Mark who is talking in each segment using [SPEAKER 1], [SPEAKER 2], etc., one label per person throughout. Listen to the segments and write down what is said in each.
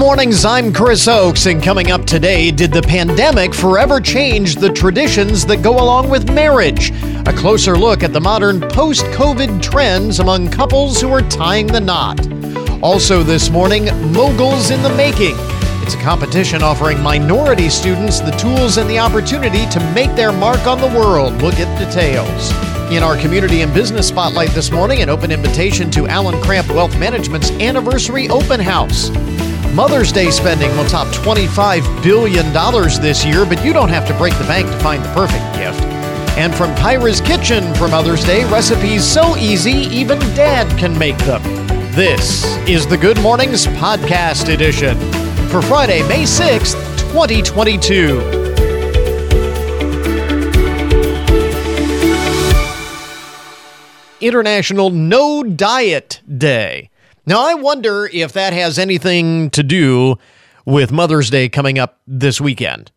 [SPEAKER 1] mornings, I'm Chris Oakes, and coming up today, did the pandemic forever change the traditions that go along with marriage? A closer look at the modern post COVID trends among couples who are tying the knot. Also, this morning, Moguls in the Making. It's a competition offering minority students the tools and the opportunity to make their mark on the world. Look at details. In our community and business spotlight this morning, an open invitation to Alan Cramp Wealth Management's anniversary open house. Mother's Day spending will top $25 billion this year, but you don't have to break the bank to find the perfect gift. And from Pyra's Kitchen for Mother's Day, recipes so easy, even dad can make them. This is the Good Mornings Podcast Edition for Friday, May 6th, 2022. International No Diet Day. Now, I wonder if that has anything to do with Mother's Day coming up this weekend.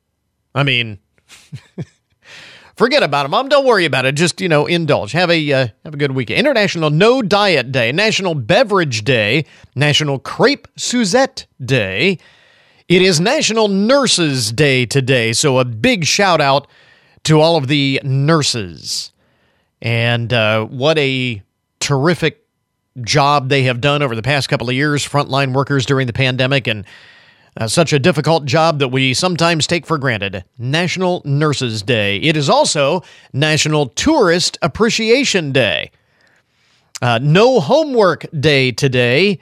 [SPEAKER 1] I mean, forget about it, Mom. Don't worry about it. Just you know, indulge. Have a uh, have a good weekend. International No Diet Day, National Beverage Day, National Crepe Suzette Day. It is National Nurses Day today, so a big shout out to all of the nurses. And uh, what a terrific job they have done over the past couple of years, frontline workers during the pandemic, and uh, such a difficult job that we sometimes take for granted. National Nurses Day. It is also National Tourist Appreciation Day. Uh, no Homework Day today.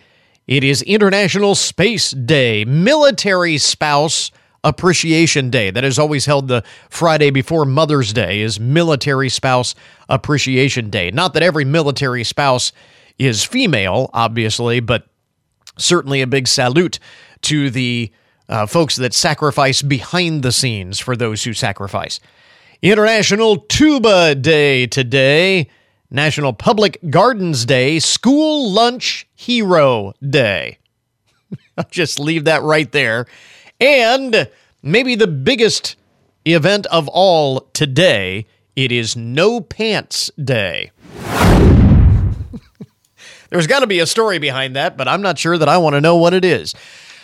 [SPEAKER 1] It is International Space Day, Military Spouse Appreciation Day. That is always held the Friday before Mother's Day is Military Spouse Appreciation Day. Not that every military spouse is female, obviously, but certainly a big salute to the uh, folks that sacrifice behind the scenes for those who sacrifice. International Tuba Day today, National Public Gardens Day, School Lunch Hero Day. I'll just leave that right there. And maybe the biggest event of all today, it is No Pants Day. There's got to be a story behind that, but I'm not sure that I want to know what it is.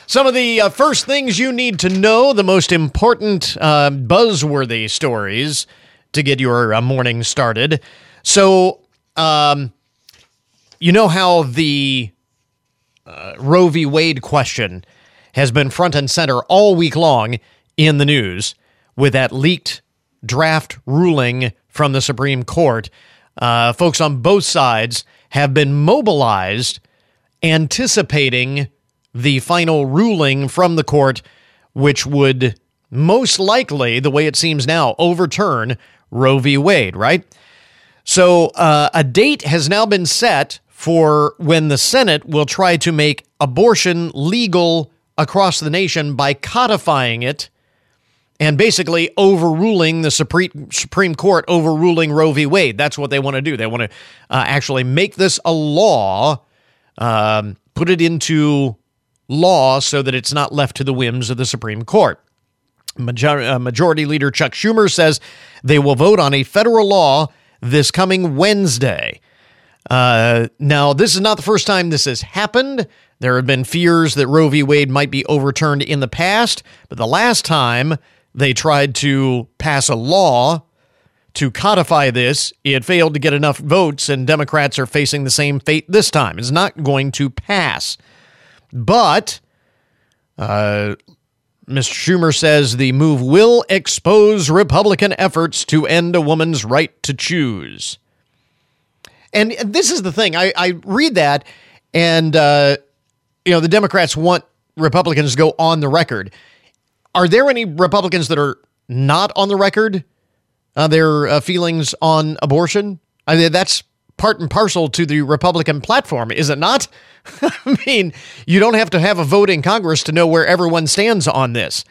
[SPEAKER 1] Some of the uh, first things you need to know, the most important uh, buzzworthy stories to get your uh, morning started. So, um, you know how the uh, Roe v. Wade question has been front and center all week long in the news with that leaked draft ruling from the Supreme Court. Uh, folks on both sides have been mobilized anticipating the final ruling from the court, which would most likely, the way it seems now, overturn Roe v. Wade, right? So uh, a date has now been set for when the Senate will try to make abortion legal across the nation by codifying it and basically overruling the Supreme Supreme Court overruling Roe v. Wade. That's what they want to do. They want to uh, actually make this a law, um, put it into law so that it's not left to the whims of the Supreme Court. Major- uh, Majority Leader Chuck Schumer says they will vote on a federal law this coming Wednesday. Uh, now, this is not the first time this has happened. There have been fears that Roe v. Wade might be overturned in the past, but the last time they tried to pass a law to codify this. It failed to get enough votes, and Democrats are facing the same fate this time. It's not going to pass. But uh, Mr. Schumer says the move will expose Republican efforts to end a woman's right to choose. And this is the thing. I, I read that, and, uh, you know, the Democrats want Republicans to go on the record. Are there any Republicans that are not on the record? Uh, their uh, feelings on abortion? I mean, that's part and parcel to the Republican platform, is it not? I mean, you don't have to have a vote in Congress to know where everyone stands on this.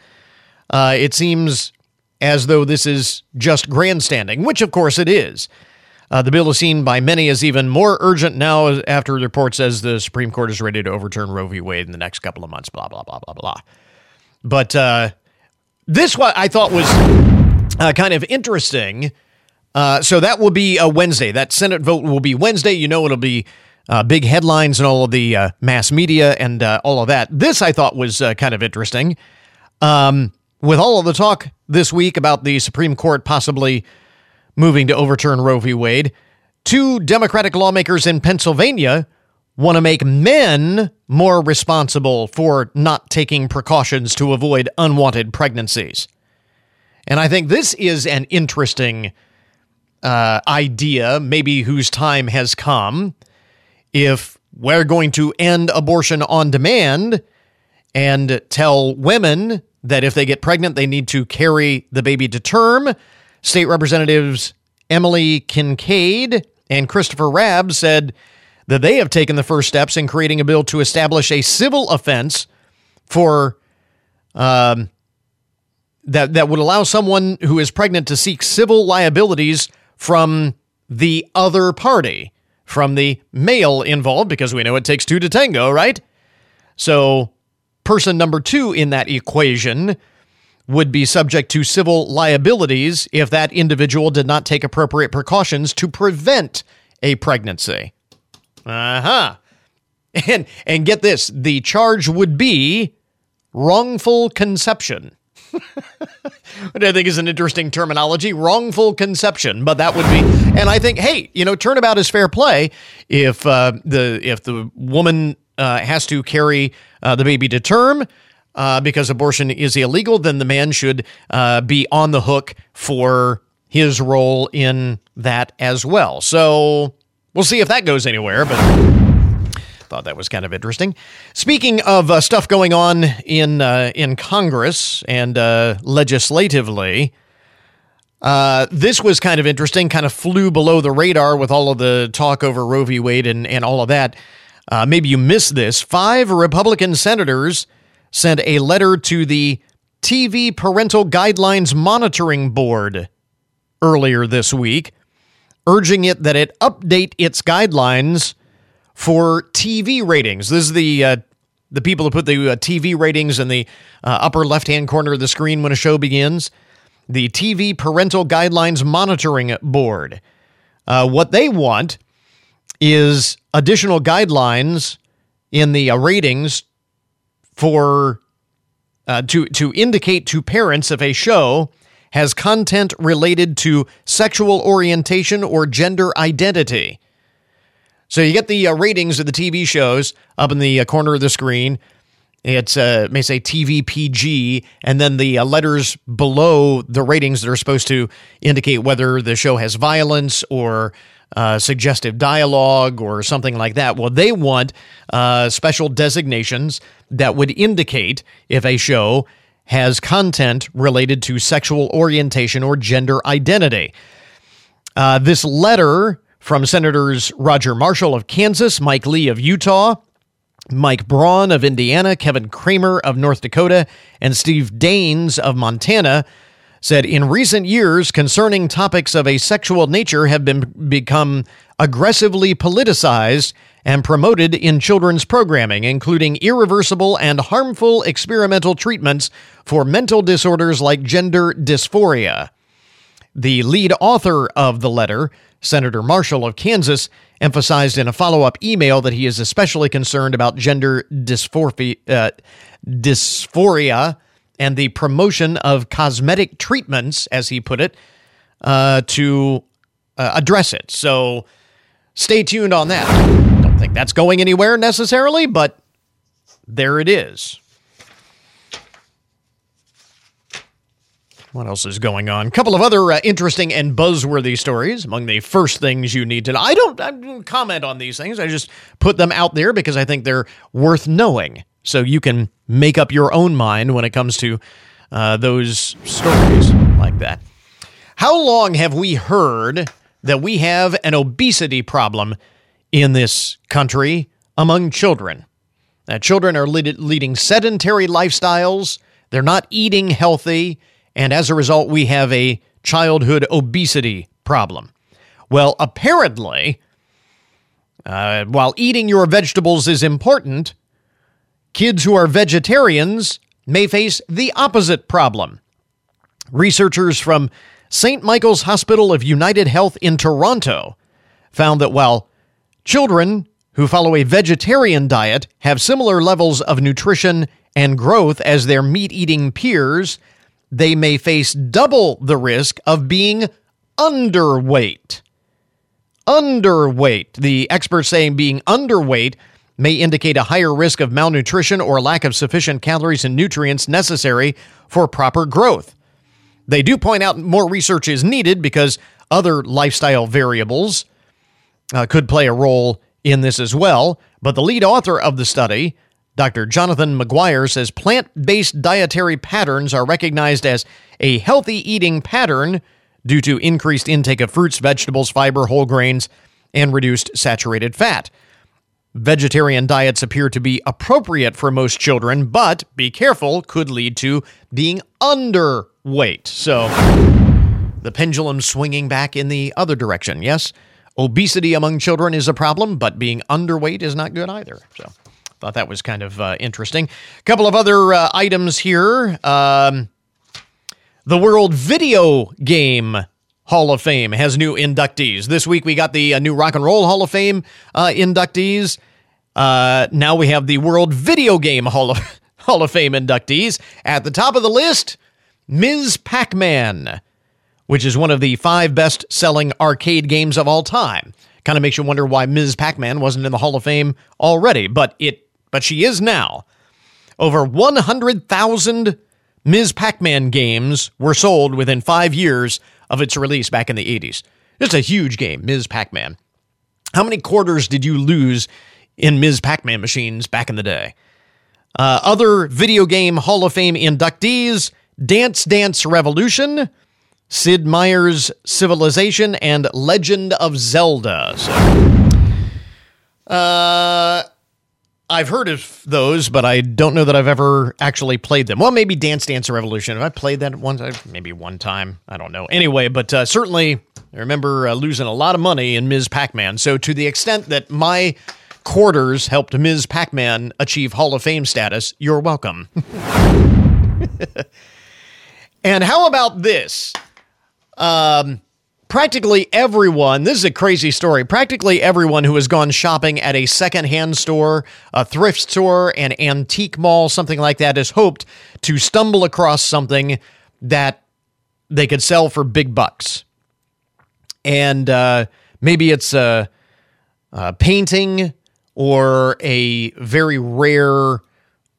[SPEAKER 1] Uh, it seems as though this is just grandstanding, which of course it is. Uh, the bill is seen by many as even more urgent now after the report says the Supreme Court is ready to overturn Roe v. Wade in the next couple of months, blah, blah, blah, blah, blah. But uh, this what I thought was uh, kind of interesting. Uh, so that will be a Wednesday. That Senate vote will be Wednesday. You know, it'll be uh, big headlines and all of the uh, mass media and uh, all of that. This I thought was uh, kind of interesting. Um, with all of the talk this week about the Supreme Court possibly moving to overturn Roe v. Wade, two Democratic lawmakers in Pennsylvania want to make men more responsible for not taking precautions to avoid unwanted pregnancies. And I think this is an interesting uh, idea, maybe whose time has come. If we're going to end abortion on demand and tell women that if they get pregnant, they need to carry the baby to term, State Representatives Emily Kincaid and Christopher Rabb said that they have taken the first steps in creating a bill to establish a civil offense for um, that that would allow someone who is pregnant to seek civil liabilities from the other party, from the male involved, because we know it takes two to tango, right? So, person number two in that equation would be subject to civil liabilities if that individual did not take appropriate precautions to prevent a pregnancy. Uh-huh. And and get this, the charge would be wrongful conception. What I think is an interesting terminology, wrongful conception. But that would be, and I think, hey, you know, turnabout is fair play. If uh, the if the woman uh, has to carry uh, the baby to term uh, because abortion is illegal, then the man should uh, be on the hook for his role in that as well. So we'll see if that goes anywhere. But Thought that was kind of interesting. Speaking of uh, stuff going on in uh, in Congress and uh, legislatively, uh, this was kind of interesting. Kind of flew below the radar with all of the talk over Roe v. Wade and and all of that. Uh, maybe you missed this. Five Republican senators sent a letter to the TV Parental Guidelines Monitoring Board earlier this week, urging it that it update its guidelines for TV ratings. This is the uh, the people who put the uh, TV ratings in the uh, upper left hand corner of the screen when a show begins. The TV Parental Guidelines Monitoring Board. Uh, what they want is additional guidelines in the uh, ratings for uh, to to indicate to parents if a show has content related to sexual orientation or gender identity. So you get the uh, ratings of the TV shows up in the uh, corner of the screen. It's uh, may say TV PG, and then the uh, letters below the ratings that are supposed to indicate whether the show has violence or uh, suggestive dialogue or something like that. Well, they want uh, special designations that would indicate if a show has content related to sexual orientation or gender identity. Uh, this letter from Senators Roger Marshall of Kansas, Mike Lee of Utah, Mike Braun of Indiana, Kevin Cramer of North Dakota, and Steve Daines of Montana said in recent years concerning topics of a sexual nature have been become aggressively politicized and promoted in children's programming including irreversible and harmful experimental treatments for mental disorders like gender dysphoria. The lead author of the letter Senator Marshall of Kansas emphasized in a follow up email that he is especially concerned about gender uh, dysphoria and the promotion of cosmetic treatments, as he put it, uh, to uh, address it. So stay tuned on that. Don't think that's going anywhere necessarily, but there it is. What else is going on? A couple of other uh, interesting and buzzworthy stories among the first things you need to know. I don't, I don't comment on these things. I just put them out there because I think they're worth knowing. So you can make up your own mind when it comes to uh, those stories like that. How long have we heard that we have an obesity problem in this country among children? That children are lead- leading sedentary lifestyles, they're not eating healthy and as a result, we have a childhood obesity problem. Well, apparently, uh, while eating your vegetables is important, kids who are vegetarians may face the opposite problem. Researchers from St. Michael's Hospital of Unity Health in Toronto found that while children who follow a vegetarian diet have similar levels of nutrition and growth as their meat eating peers, they may face double the risk of being underweight. Underweight. The experts saying being underweight may indicate a higher risk of malnutrition or lack of sufficient calories and nutrients necessary for proper growth. They do point out more research is needed because other lifestyle variables uh, could play a role in this as well. But the lead author of the study, Dr. Jonathan Maguire, says plant based dietary patterns are recognized as a healthy eating pattern due to increased intake of fruits, vegetables, fiber, whole grains, and reduced saturated fat. Vegetarian diets appear to be appropriate for most children, but be careful, could lead to being underweight. So the pendulum swinging back in the other direction. Yes, obesity among children is a problem, but being underweight is not good either. So thought that was kind of uh, interesting. A couple of other uh, items here. Um, the World Video Game Hall of Fame has new inductees. This week we got the uh, new Rock and Roll Hall of Fame uh, inductees. Uh, now we have the World Video Game Hall of, Hall of Fame inductees. At the top of the list, Ms. Pac Man, which is one of the five best selling arcade games of all time. Kind of makes you wonder why Ms. Pac Man wasn't in the Hall of Fame already, but it but she is now. Over 100,000 Ms. Pac Man games were sold within five years of its release back in the 80s. It's a huge game, Ms. Pac Man. How many quarters did you lose in Ms. Pac Man machines back in the day? Uh, other video game Hall of Fame inductees Dance Dance Revolution, Sid Meier's Civilization, and Legend of Zelda. So, uh, I've heard of those, but I don't know that I've ever actually played them. Well, maybe Dance Dance Revolution. Have I played that once? Maybe one time. I don't know. Anyway, but uh, certainly I remember uh, losing a lot of money in Ms. Pac Man. So, to the extent that my quarters helped Ms. Pac Man achieve Hall of Fame status, you're welcome. and how about this? Um, practically everyone, this is a crazy story. Practically everyone who has gone shopping at a secondhand store, a thrift store, an antique mall, something like that, has hoped to stumble across something that they could sell for big bucks. And uh, maybe it's a, a painting or a very rare,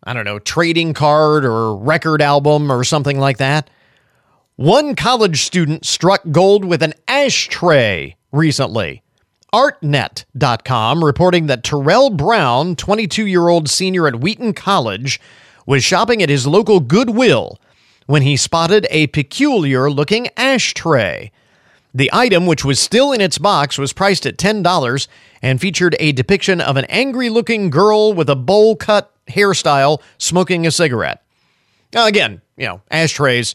[SPEAKER 1] I don't know, trading card or record album or something like that. One college student struck gold with an ashtray recently. Artnet.com reporting that Terrell Brown, 22 year old senior at Wheaton College, was shopping at his local Goodwill when he spotted a peculiar looking ashtray. The item, which was still in its box, was priced at $10 and featured a depiction of an angry looking girl with a bowl cut hairstyle smoking a cigarette. Now, again, you know, ashtrays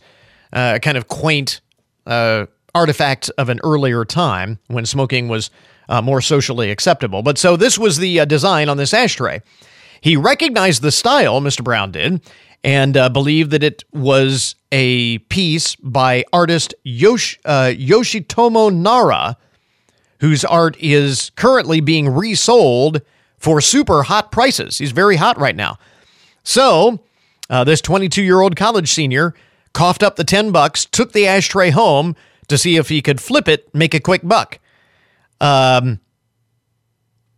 [SPEAKER 1] uh, kind of quaint uh, artifact of an earlier time when smoking was uh, more socially acceptable. But so this was the uh, design on this ashtray. He recognized the style, Mr. Brown did, and uh, believed that it was a piece by artist Yosh- uh, Yoshitomo Nara, whose art is currently being resold for super hot prices. He's very hot right now. So, this 22 year old college senior coughed up the 10 bucks, took the ashtray home to see if he could flip it, make a quick buck. Um,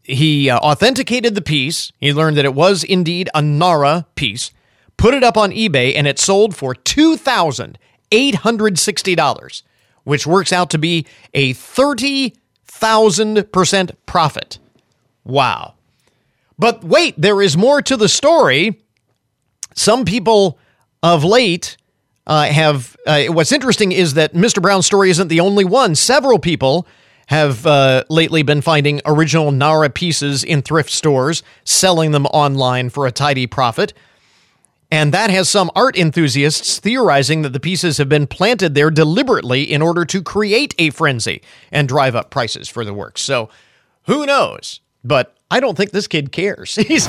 [SPEAKER 1] he uh, authenticated the piece. He learned that it was indeed a Nara piece, put it up on eBay, and it sold for $2,860, which works out to be a 30,000% profit. Wow. But wait, there is more to the story. Some people of late uh, have. Uh, what's interesting is that Mr. Brown's story isn't the only one. Several people have uh, lately been finding original Nara pieces in thrift stores, selling them online for a tidy profit. And that has some art enthusiasts theorizing that the pieces have been planted there deliberately in order to create a frenzy and drive up prices for the works. So who knows? But I don't think this kid cares. He's.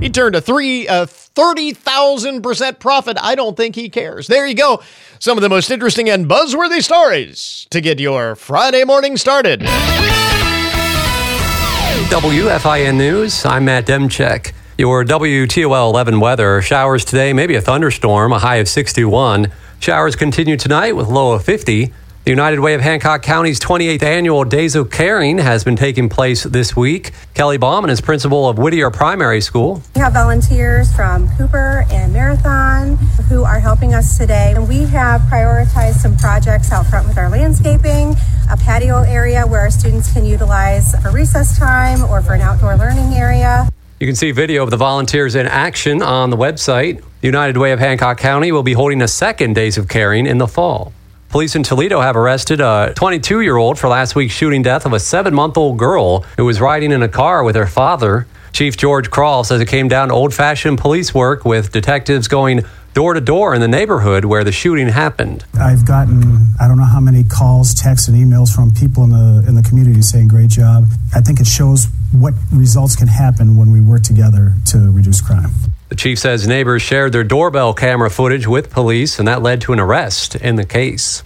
[SPEAKER 1] He turned a three, uh, 30,000% profit. I don't think he cares. There you go. Some of the most interesting and buzzworthy stories to get your Friday morning started.
[SPEAKER 2] WFIN News, I'm Matt Demchek. Your WTOL 11 weather showers today, maybe a thunderstorm, a high of 61. Showers continue tonight with low of 50. The United Way of Hancock County's 28th annual Days of Caring has been taking place this week. Kelly Bauman is principal of Whittier Primary School.
[SPEAKER 3] We have volunteers from Cooper and Marathon who are helping us today. And we have prioritized some projects out front with our landscaping, a patio area where our students can utilize for recess time or for an outdoor learning area.
[SPEAKER 2] You can see video of the volunteers in action on the website. The United Way of Hancock County will be holding a second Days of Caring in the fall. Police in Toledo have arrested a 22 year old for last week's shooting death of a seven month old girl who was riding in a car with her father. Chief George Kral says it came down to old fashioned police work with detectives going door to door in the neighborhood where the shooting happened.
[SPEAKER 4] I've gotten I don't know how many calls, texts, and emails from people in the in the community saying great job. I think it shows what results can happen when we work together to reduce crime.
[SPEAKER 2] The chief says neighbors shared their doorbell camera footage with police, and that led to an arrest in the case.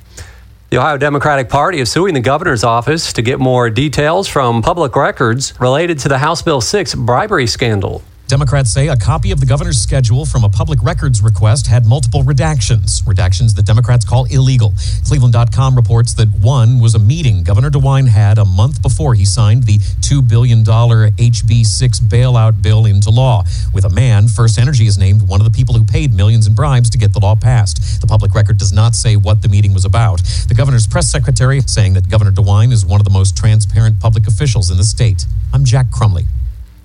[SPEAKER 2] The Ohio Democratic Party is suing the governor's office to get more details from public records related to the House Bill 6 bribery scandal.
[SPEAKER 5] Democrats say a copy of the governor's schedule from a public records request had multiple redactions, redactions that Democrats call illegal. Cleveland.com reports that one was a meeting Governor DeWine had a month before he signed the $2 billion HB 6 bailout bill into law. With a man, First Energy is named one of the people who paid millions in bribes to get the law passed. The public record does not say what the meeting was about. The governor's press secretary saying that Governor DeWine is one of the most transparent public officials in the state. I'm Jack Crumley.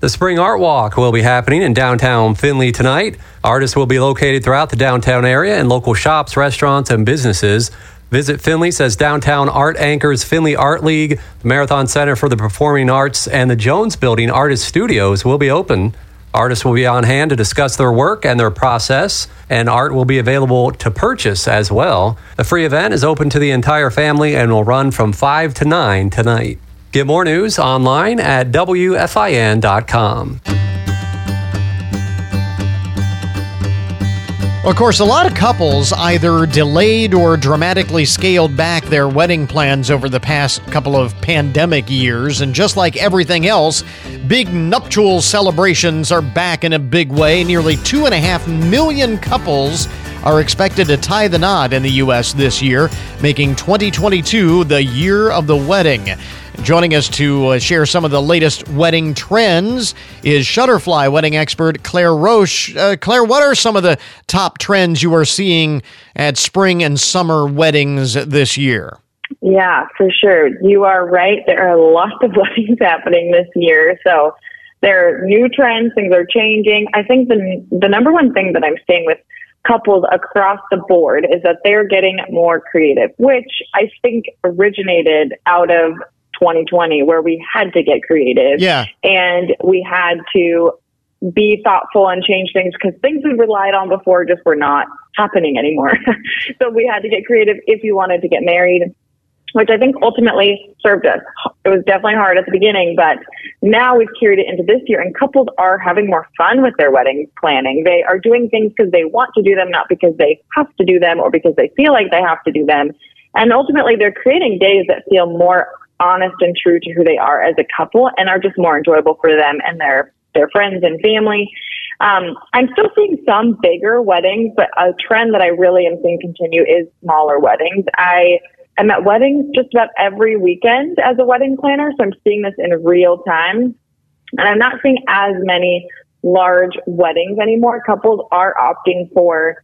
[SPEAKER 2] The Spring Art Walk will be happening in downtown Findlay tonight. Artists will be located throughout the downtown area in local shops, restaurants, and businesses. Visit Findlay says downtown art anchors Findlay Art League, the Marathon Center for the Performing Arts, and the Jones Building Artist Studios will be open. Artists will be on hand to discuss their work and their process, and art will be available to purchase as well. The free event is open to the entire family and will run from 5 to 9 tonight. Get more news online at WFIN.com.
[SPEAKER 1] Of course, a lot of couples either delayed or dramatically scaled back their wedding plans over the past couple of pandemic years. And just like everything else, big nuptial celebrations are back in a big way. Nearly two and a half million couples are expected to tie the knot in the U.S. this year, making 2022 the year of the wedding. Joining us to uh, share some of the latest wedding trends is Shutterfly wedding expert Claire Roche. Uh, Claire, what are some of the top trends you are seeing at spring and summer weddings this year?
[SPEAKER 6] Yeah, for sure. You are right. There are lots of weddings happening this year. So there are new trends, things are changing. I think the, the number one thing that I'm seeing with couples across the board is that they're getting more creative, which I think originated out of 2020 where we had to get creative.
[SPEAKER 1] Yeah.
[SPEAKER 6] And we had to be thoughtful and change things because things we relied on before just were not happening anymore. so we had to get creative if you wanted to get married, which I think ultimately served us. It was definitely hard at the beginning, but now we've carried it into this year and couples are having more fun with their wedding planning. They are doing things because they want to do them, not because they have to do them or because they feel like they have to do them. And ultimately they're creating days that feel more honest and true to who they are as a couple and are just more enjoyable for them and their their friends and family. Um, I'm still seeing some bigger weddings, but a trend that I really am seeing continue is smaller weddings. I am at weddings just about every weekend as a wedding planner, so I'm seeing this in real time. And I'm not seeing as many large weddings anymore. Couples are opting for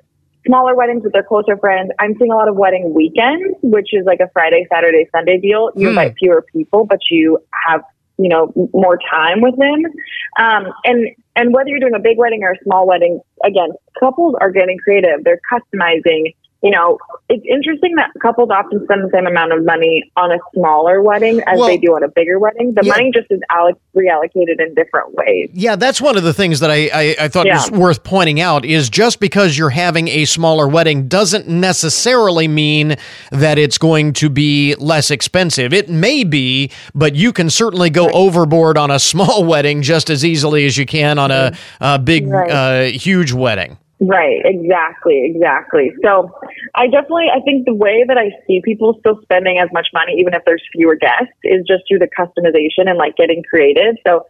[SPEAKER 6] smaller weddings with their closer friends. I'm seeing a lot of wedding weekends, which is like a Friday, Saturday, Sunday deal. You hmm. invite fewer people, but you have you know more time with them. Um, and and whether you're doing a big wedding or a small wedding, again, couples are getting creative. They're customizing you know, it's interesting that couples often spend the same amount of money on a smaller wedding as well, they do on a bigger wedding. The yeah. money just is alloc- reallocated in different ways.
[SPEAKER 1] Yeah, that's one of the things that I, I, I thought yeah. was worth pointing out is just because you're having a smaller wedding doesn't necessarily mean that it's going to be less expensive. It may be, but you can certainly go right. overboard on a small wedding just as easily as you can on a, a big, right. uh, huge wedding.
[SPEAKER 6] Right, exactly, exactly. So I definitely, I think the way that I see people still spending as much money, even if there's fewer guests, is just through the customization and like getting creative. So,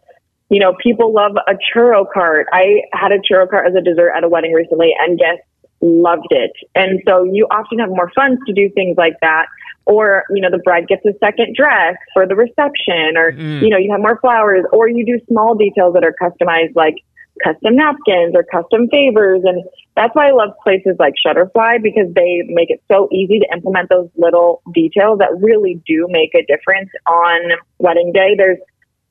[SPEAKER 6] you know, people love a churro cart. I had a churro cart as a dessert at a wedding recently and guests loved it. And so you often have more funds to do things like that. Or, you know, the bride gets a second dress for the reception or, mm. you know, you have more flowers or you do small details that are customized like custom napkins or custom favors. And that's why I love places like Shutterfly because they make it so easy to implement those little details that really do make a difference on wedding day. There's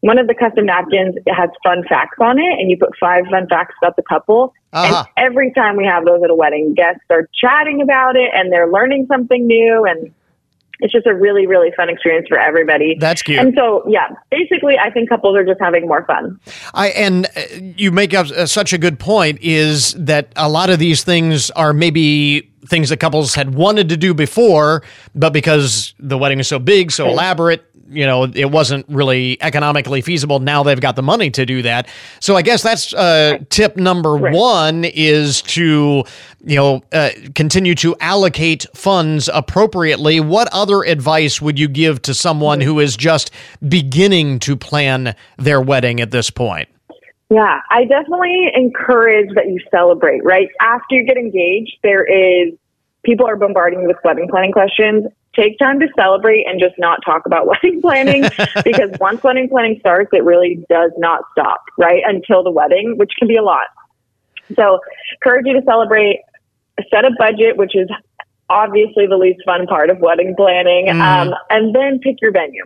[SPEAKER 6] one of the custom napkins it has fun facts on it, and you put five fun facts about the couple. Uh-huh. And every time we have those at a wedding, guests are chatting about it and they're learning something new. And it's just a really, really fun experience for everybody.
[SPEAKER 1] That's cute.
[SPEAKER 6] And so, yeah, basically, I think couples are just having more fun.
[SPEAKER 1] I and uh, you make up uh, such a good point is that a lot of these things are maybe things that couples had wanted to do before, but because the wedding is so big, so elaborate, you know, it wasn't really economically feasible. Now they've got the money to do that. So I guess that's uh, tip number right. one is to, you know, uh, continue to allocate funds appropriately. What other advice would you give to someone who is just beginning to plan their wedding at this point?
[SPEAKER 6] Yeah, I definitely encourage that you celebrate, right? After you get engaged, there is people are bombarding you with wedding planning questions take time to celebrate and just not talk about wedding planning because once wedding planning starts, it really does not stop, right? Until the wedding, which can be a lot. So, encourage you to celebrate, set a budget, which is obviously the least fun part of wedding planning, mm. um, and then pick your venue.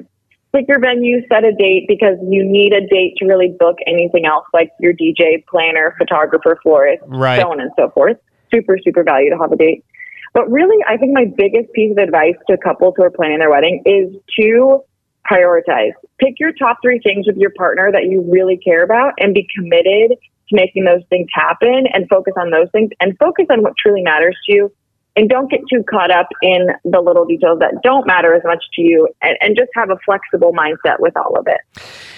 [SPEAKER 6] Pick your venue, set a date because you need a date to really book anything else like your DJ, planner, photographer, florist, right. so on and so forth. Super, super value to have a date. But really, I think my biggest piece of advice to couples who are planning their wedding is to prioritize. Pick your top three things with your partner that you really care about and be committed to making those things happen and focus on those things and focus on what truly matters to you. And don't get too caught up in the little details that don't matter as much to you and, and just have a flexible mindset with all of it.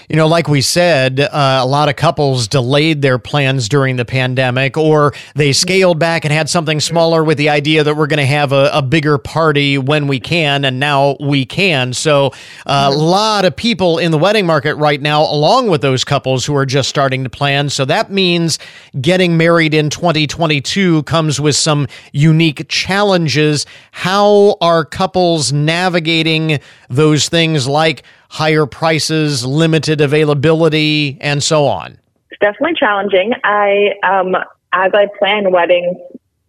[SPEAKER 1] You know, like we said, uh, a lot of couples delayed their plans during the pandemic, or they scaled back and had something smaller with the idea that we're going to have a, a, bigger party when we can, and now we can. So, uh, a lot of people in the wedding market right now, along with those couples who are just starting to plan. So, that means getting married in 2022 comes with some unique challenges. How are couples navigating those things like higher prices, limited availability, and so on?
[SPEAKER 6] It's definitely challenging. I, um, as I plan weddings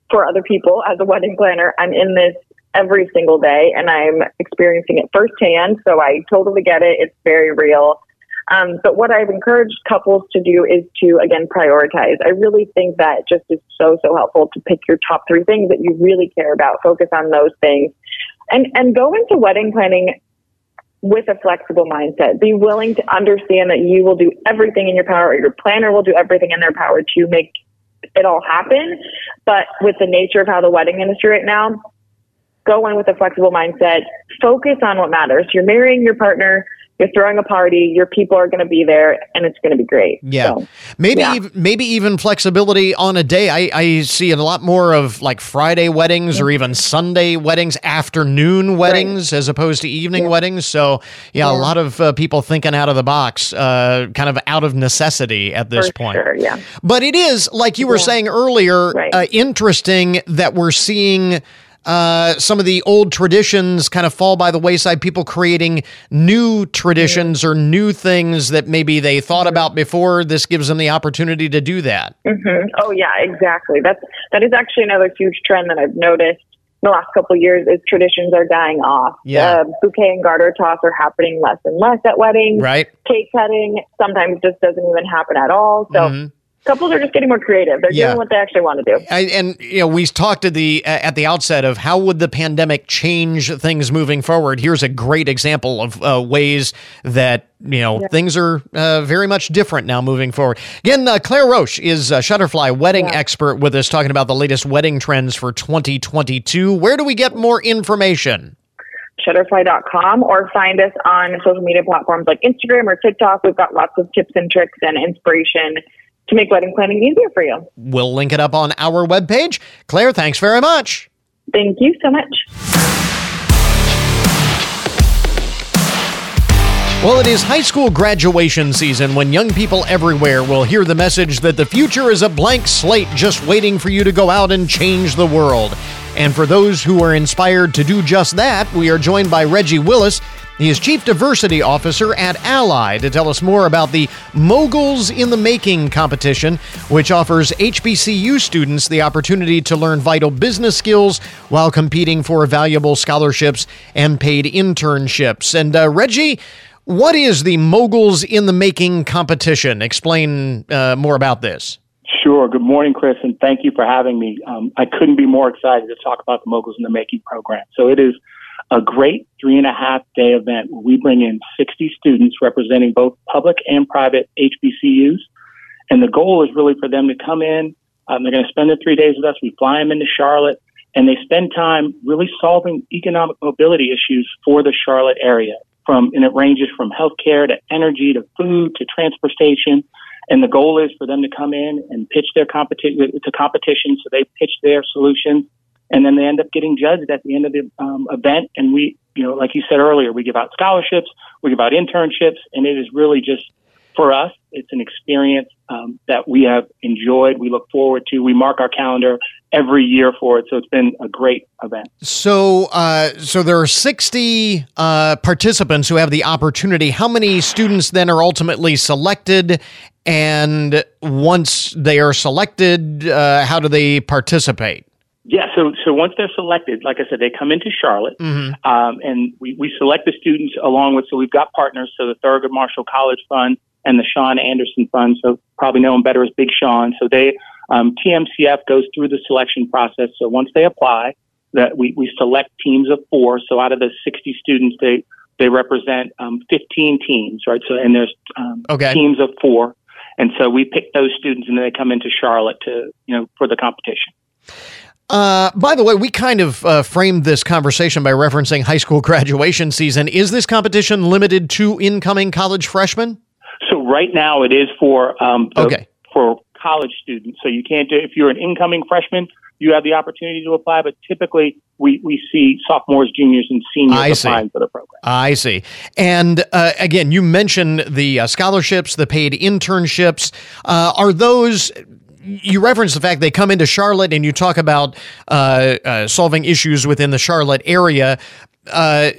[SPEAKER 6] for other people as a wedding planner, I'm in this every single day and I'm experiencing it firsthand. So I totally get it. It's very real. Um, but what I've encouraged couples to do is to, again, prioritize. I really think that just is so, so helpful to pick your top three things that you really care about, focus on those things, and, and go into wedding planning with a flexible mindset. Be willing to understand that you will do everything in your power, or your planner will do everything in their power to make it all happen. But with the nature of how the wedding industry right now, go in with a flexible mindset. Focus on what matters. You're marrying your partner you're throwing a party, your people are going to be there, and it's going to be great.
[SPEAKER 1] Yeah, so, maybe yeah. Even, maybe even flexibility on a day. I, I see a lot more of like Friday weddings or even Sunday weddings, afternoon weddings right. as opposed to evening yeah. weddings. So yeah, yeah, a lot of uh, people thinking out of the box, uh, kind of out of necessity at this
[SPEAKER 6] For
[SPEAKER 1] point.
[SPEAKER 6] Sure, yeah.
[SPEAKER 1] But it is like you were saying earlier, right. uh, interesting that we're seeing uh, some of the old traditions kind of fall by the wayside. People creating new traditions or new things that maybe they thought about before. This gives them the opportunity to do that.
[SPEAKER 6] Mm-hmm. Oh yeah, exactly. That's that is actually another huge trend that I've noticed in the last couple of years is traditions are dying off.
[SPEAKER 1] Yeah.
[SPEAKER 6] Uh, bouquet and garter toss are happening less and less at weddings.
[SPEAKER 1] Right.
[SPEAKER 6] Cake cutting sometimes just doesn't even happen at all. So mm-hmm couples are just getting more creative. They're yeah. doing what they actually want to do. I,
[SPEAKER 1] and you know, we talked at the at the outset of how would the pandemic change things moving forward. Here's a great example of uh, ways that you know yeah. things are uh, very much different now moving forward. Again, uh, Claire Roche is a Shutterfly wedding yeah. expert with us, talking about the latest wedding trends for 2022. Where do we get more information?
[SPEAKER 6] Shutterfly.com or find us on social media platforms like Instagram or TikTok. We've got lots of tips and tricks and inspiration to make wedding planning easier for you.
[SPEAKER 1] We'll link it up on our webpage. Claire, thanks very much.
[SPEAKER 6] Thank you so much.
[SPEAKER 1] Well, it is high school graduation season when young people everywhere will hear the message that the future is a blank slate just waiting for you to go out and change the world. And for those who are inspired to do just that, we are joined by Reggie Willis. He is Chief Diversity Officer at Ally to tell us more about the Moguls in the Making competition, which offers HBCU students the opportunity to learn vital business skills while competing for valuable scholarships and paid internships. And uh, Reggie, what is the Moguls in the Making competition? Explain uh, more about this.
[SPEAKER 7] Sure. Good morning, Chris, and thank you for having me. Um, I couldn't be more excited to talk about the Moguls in the Making program. So it is a great three and a half day event where we bring in 60 students representing both public and private HBCUs. And the goal is really for them to come in. Um, they're going to spend the three days with us. We fly them into Charlotte and they spend time really solving economic mobility issues for the Charlotte area from, and it ranges from healthcare to energy to food to transportation. And the goal is for them to come in and pitch their competition to competition. So they pitch their solutions and then they end up getting judged at the end of the um, event. And we, you know, like you said earlier, we give out scholarships, we give out internships, and it is really just for us, it's an experience um, that we have enjoyed. We look forward to. We mark our calendar every year for it. So it's been a great event.
[SPEAKER 1] So, uh, so there are 60 uh, participants who have the opportunity. How many students then are ultimately selected? And once they are selected, uh, how do they participate?
[SPEAKER 7] Yeah, so so once they're selected, like I said, they come into Charlotte, mm-hmm. um, and we, we select the students along with. So we've got partners. So the Thurgood Marshall College Fund and the Sean Anderson Fund. So probably know them better as Big Sean. So they um, TMCF goes through the selection process. So once they apply, that we, we select teams of four. So out of the 60 students, they they represent um, 15 teams, right? So and there's um, okay. teams of four, and so we pick those students, and then they come into Charlotte to you know for the competition.
[SPEAKER 1] Uh, by the way, we kind of uh, framed this conversation by referencing high school graduation season. Is this competition limited to incoming college freshmen?
[SPEAKER 7] So right now it is for um, the, okay. for college students. So you can't do if you're an incoming freshman, you have the opportunity to apply. But typically, we, we see sophomores, juniors, and seniors I applying see. for the program.
[SPEAKER 1] I see. And uh, again, you mentioned the uh, scholarships, the paid internships. Uh, are those you reference the fact they come into Charlotte and you talk about uh, uh, solving issues within the Charlotte area uh,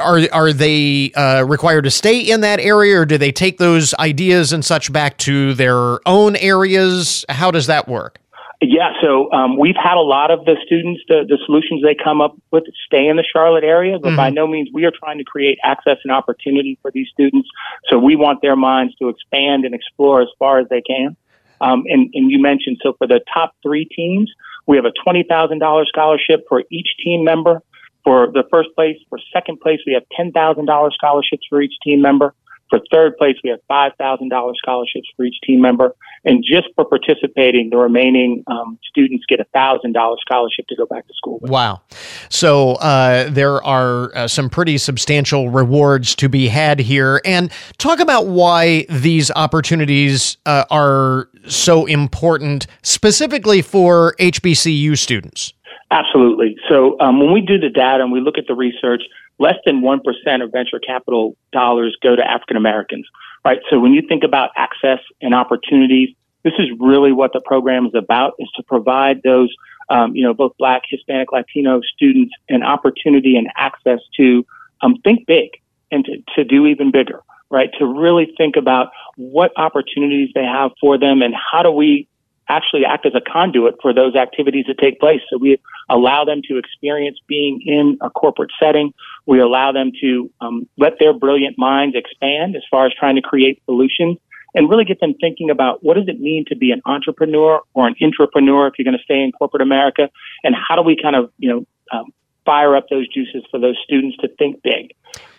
[SPEAKER 1] are are they uh, required to stay in that area, or do they take those ideas and such back to their own areas? How does that work?
[SPEAKER 7] Yeah, so um, we've had a lot of the students, the, the solutions they come up with stay in the Charlotte area, but mm-hmm. by no means we are trying to create access and opportunity for these students. So we want their minds to expand and explore as far as they can. Um, and, and you mentioned, so for the top three teams, we have a $20,000 scholarship for each team member. For the first place, for second place, we have $10,000 scholarships for each team member. For third place, we have $5,000 scholarships for each team member. And just for participating, the remaining um, students get a $1,000 scholarship to go back to school. With.
[SPEAKER 1] Wow. So uh, there are uh, some pretty substantial rewards to be had here. And talk about why these opportunities uh, are so important, specifically for HBCU students.
[SPEAKER 7] Absolutely. So um, when we do the data and we look at the research, less than 1% of venture capital dollars go to African Americans, right? So when you think about access and opportunities, this is really what the program is about, is to provide those, um, you know, both Black, Hispanic, Latino students an opportunity and access to um, think big and to, to do even bigger, right? To really think about what opportunities they have for them and how do we actually act as a conduit for those activities that take place. So we allow them to experience being in a corporate setting. We allow them to um, let their brilliant minds expand as far as trying to create solutions and really get them thinking about what does it mean to be an entrepreneur or an intrapreneur if you're going to stay in corporate America, and how do we kind of you know um, fire up those juices for those students to think big.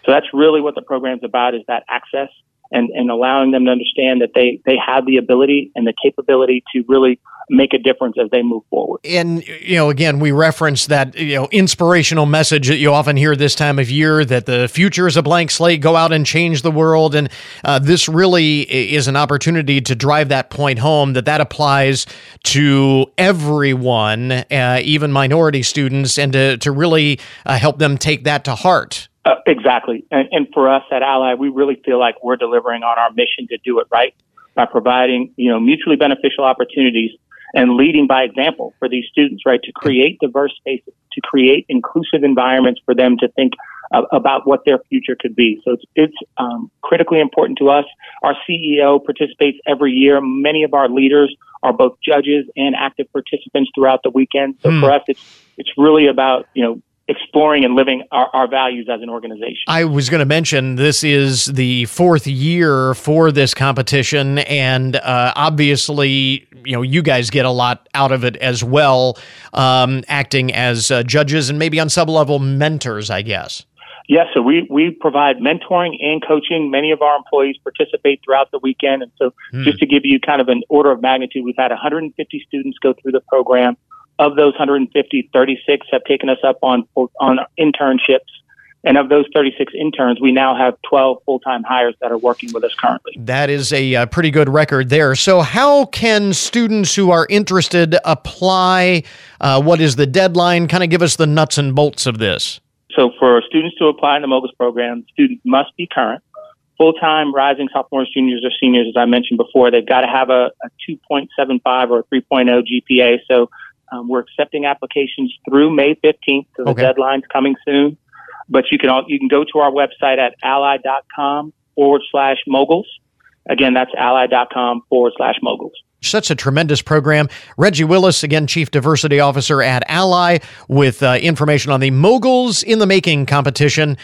[SPEAKER 7] So that's really what the program's about: is that access and, and allowing them to understand that they, they have the ability and the capability to really make a difference as they move forward.
[SPEAKER 1] And you know, again, we reference that you know inspirational message that you often hear this time of year that the future is a blank slate. Go out and change the world, and uh, this really is an opportunity to drive that point home. That that applies to everyone, uh, even minority students, and to to really uh, help them take that to heart.
[SPEAKER 7] Uh, exactly. And, and for us at Ally, we really feel like we're delivering on our mission to do it right by providing, you know, mutually beneficial opportunities and leading by example for these students, right, to create diverse spaces, to create inclusive environments for them to think uh, about what their future could be. So it's, it's um, critically important to us. Our CEO participates every year. Many of our leaders are both judges and active participants throughout the weekend. So for us, it's it's really about you know exploring and living our, our values as an organization.
[SPEAKER 1] I was going to mention this is the fourth year for this competition, and uh, obviously, you know, you guys get a lot out of it as well, um, acting as uh, judges and maybe on sub level mentors, I guess.
[SPEAKER 7] Yes, so we, we provide mentoring and coaching. Many of our employees participate throughout the weekend. And so, just to give you kind of an order of magnitude, we've had 150 students go through the program. Of those 150, 36 have taken us up on on internships. And of those 36 interns, we now have 12 full time hires that are working with us currently.
[SPEAKER 1] That is a, uh pretty good record there. So, how can students who are interested apply? Uh, what is the deadline? Kind of give us the nuts and bolts of this.
[SPEAKER 7] So for students to apply in the Moguls program, students must be current. Full-time rising sophomores, juniors, or seniors, as I mentioned before, they've got to have a, a 2.75 or 3.0 GPA. So um, we're accepting applications through May 15th. So the
[SPEAKER 1] Okay.
[SPEAKER 7] deadline's coming soon. But you can all, you can go to our website at ally.com forward slash moguls. Again, that's ally.com forward slash moguls.
[SPEAKER 1] Such a tremendous program. Reggie Willis, again, Chief Diversity Officer at Ally, with uh, information on the Moguls in the Making competition.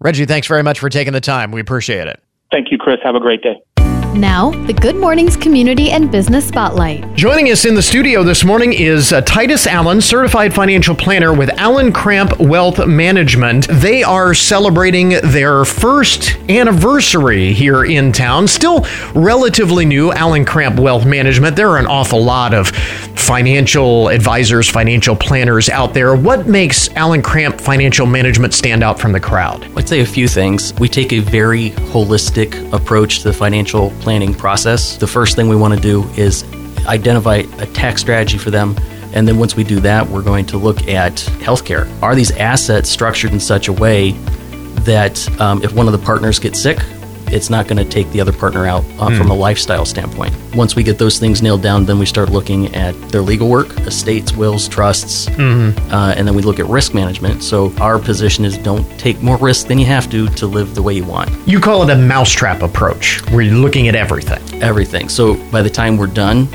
[SPEAKER 1] Reggie, thanks very much for taking the time. We appreciate it.
[SPEAKER 7] Thank you, Chris. Have a great day.
[SPEAKER 8] Now, the Good Mornings Community and Business Spotlight.
[SPEAKER 1] Joining us in the studio this morning is uh, Titus Allen, certified financial planner with Allen Cramp Wealth Management. They are celebrating their first anniversary here in town. Still relatively new, Allen Cramp Wealth Management. There are an awful lot of financial advisors, financial planners out there. What makes Allen Cramp Financial Management stand out from the crowd?
[SPEAKER 9] I'd say a few things. We take a very holistic approach to the financial planning process. The first thing we want to do is identify a tax strategy for them. And then once we do that, we're going to look at healthcare. Are these assets structured in such a way that um, if one of the partners gets sick, it's not going to take the other partner out uh, from a lifestyle standpoint. Once we get those things nailed down, then we start looking at their legal work, estates, wills, trusts, uh, and then we look at risk management. So our position is don't take more risk than you have to to live the way you want.
[SPEAKER 1] You call it a mousetrap approach, where you're looking at everything.
[SPEAKER 9] Everything. So by the time we're done,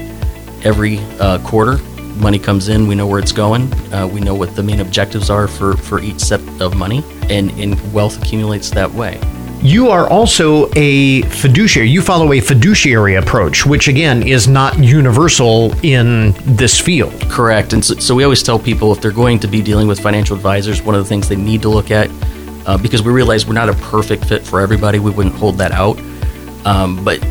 [SPEAKER 9] every uh, quarter, money comes in. We know where it's going. Uh, we know what the main objectives are for for each set of money, and, and wealth accumulates that way.
[SPEAKER 1] You are also a fiduciary. You follow a fiduciary approach, which again is not universal in this field.
[SPEAKER 9] Correct. And so, so we always tell people if they're going to be dealing with financial advisors, one of the things they need to look at, uh, because we realize we're not a perfect fit for everybody, we wouldn't hold that out. Um, but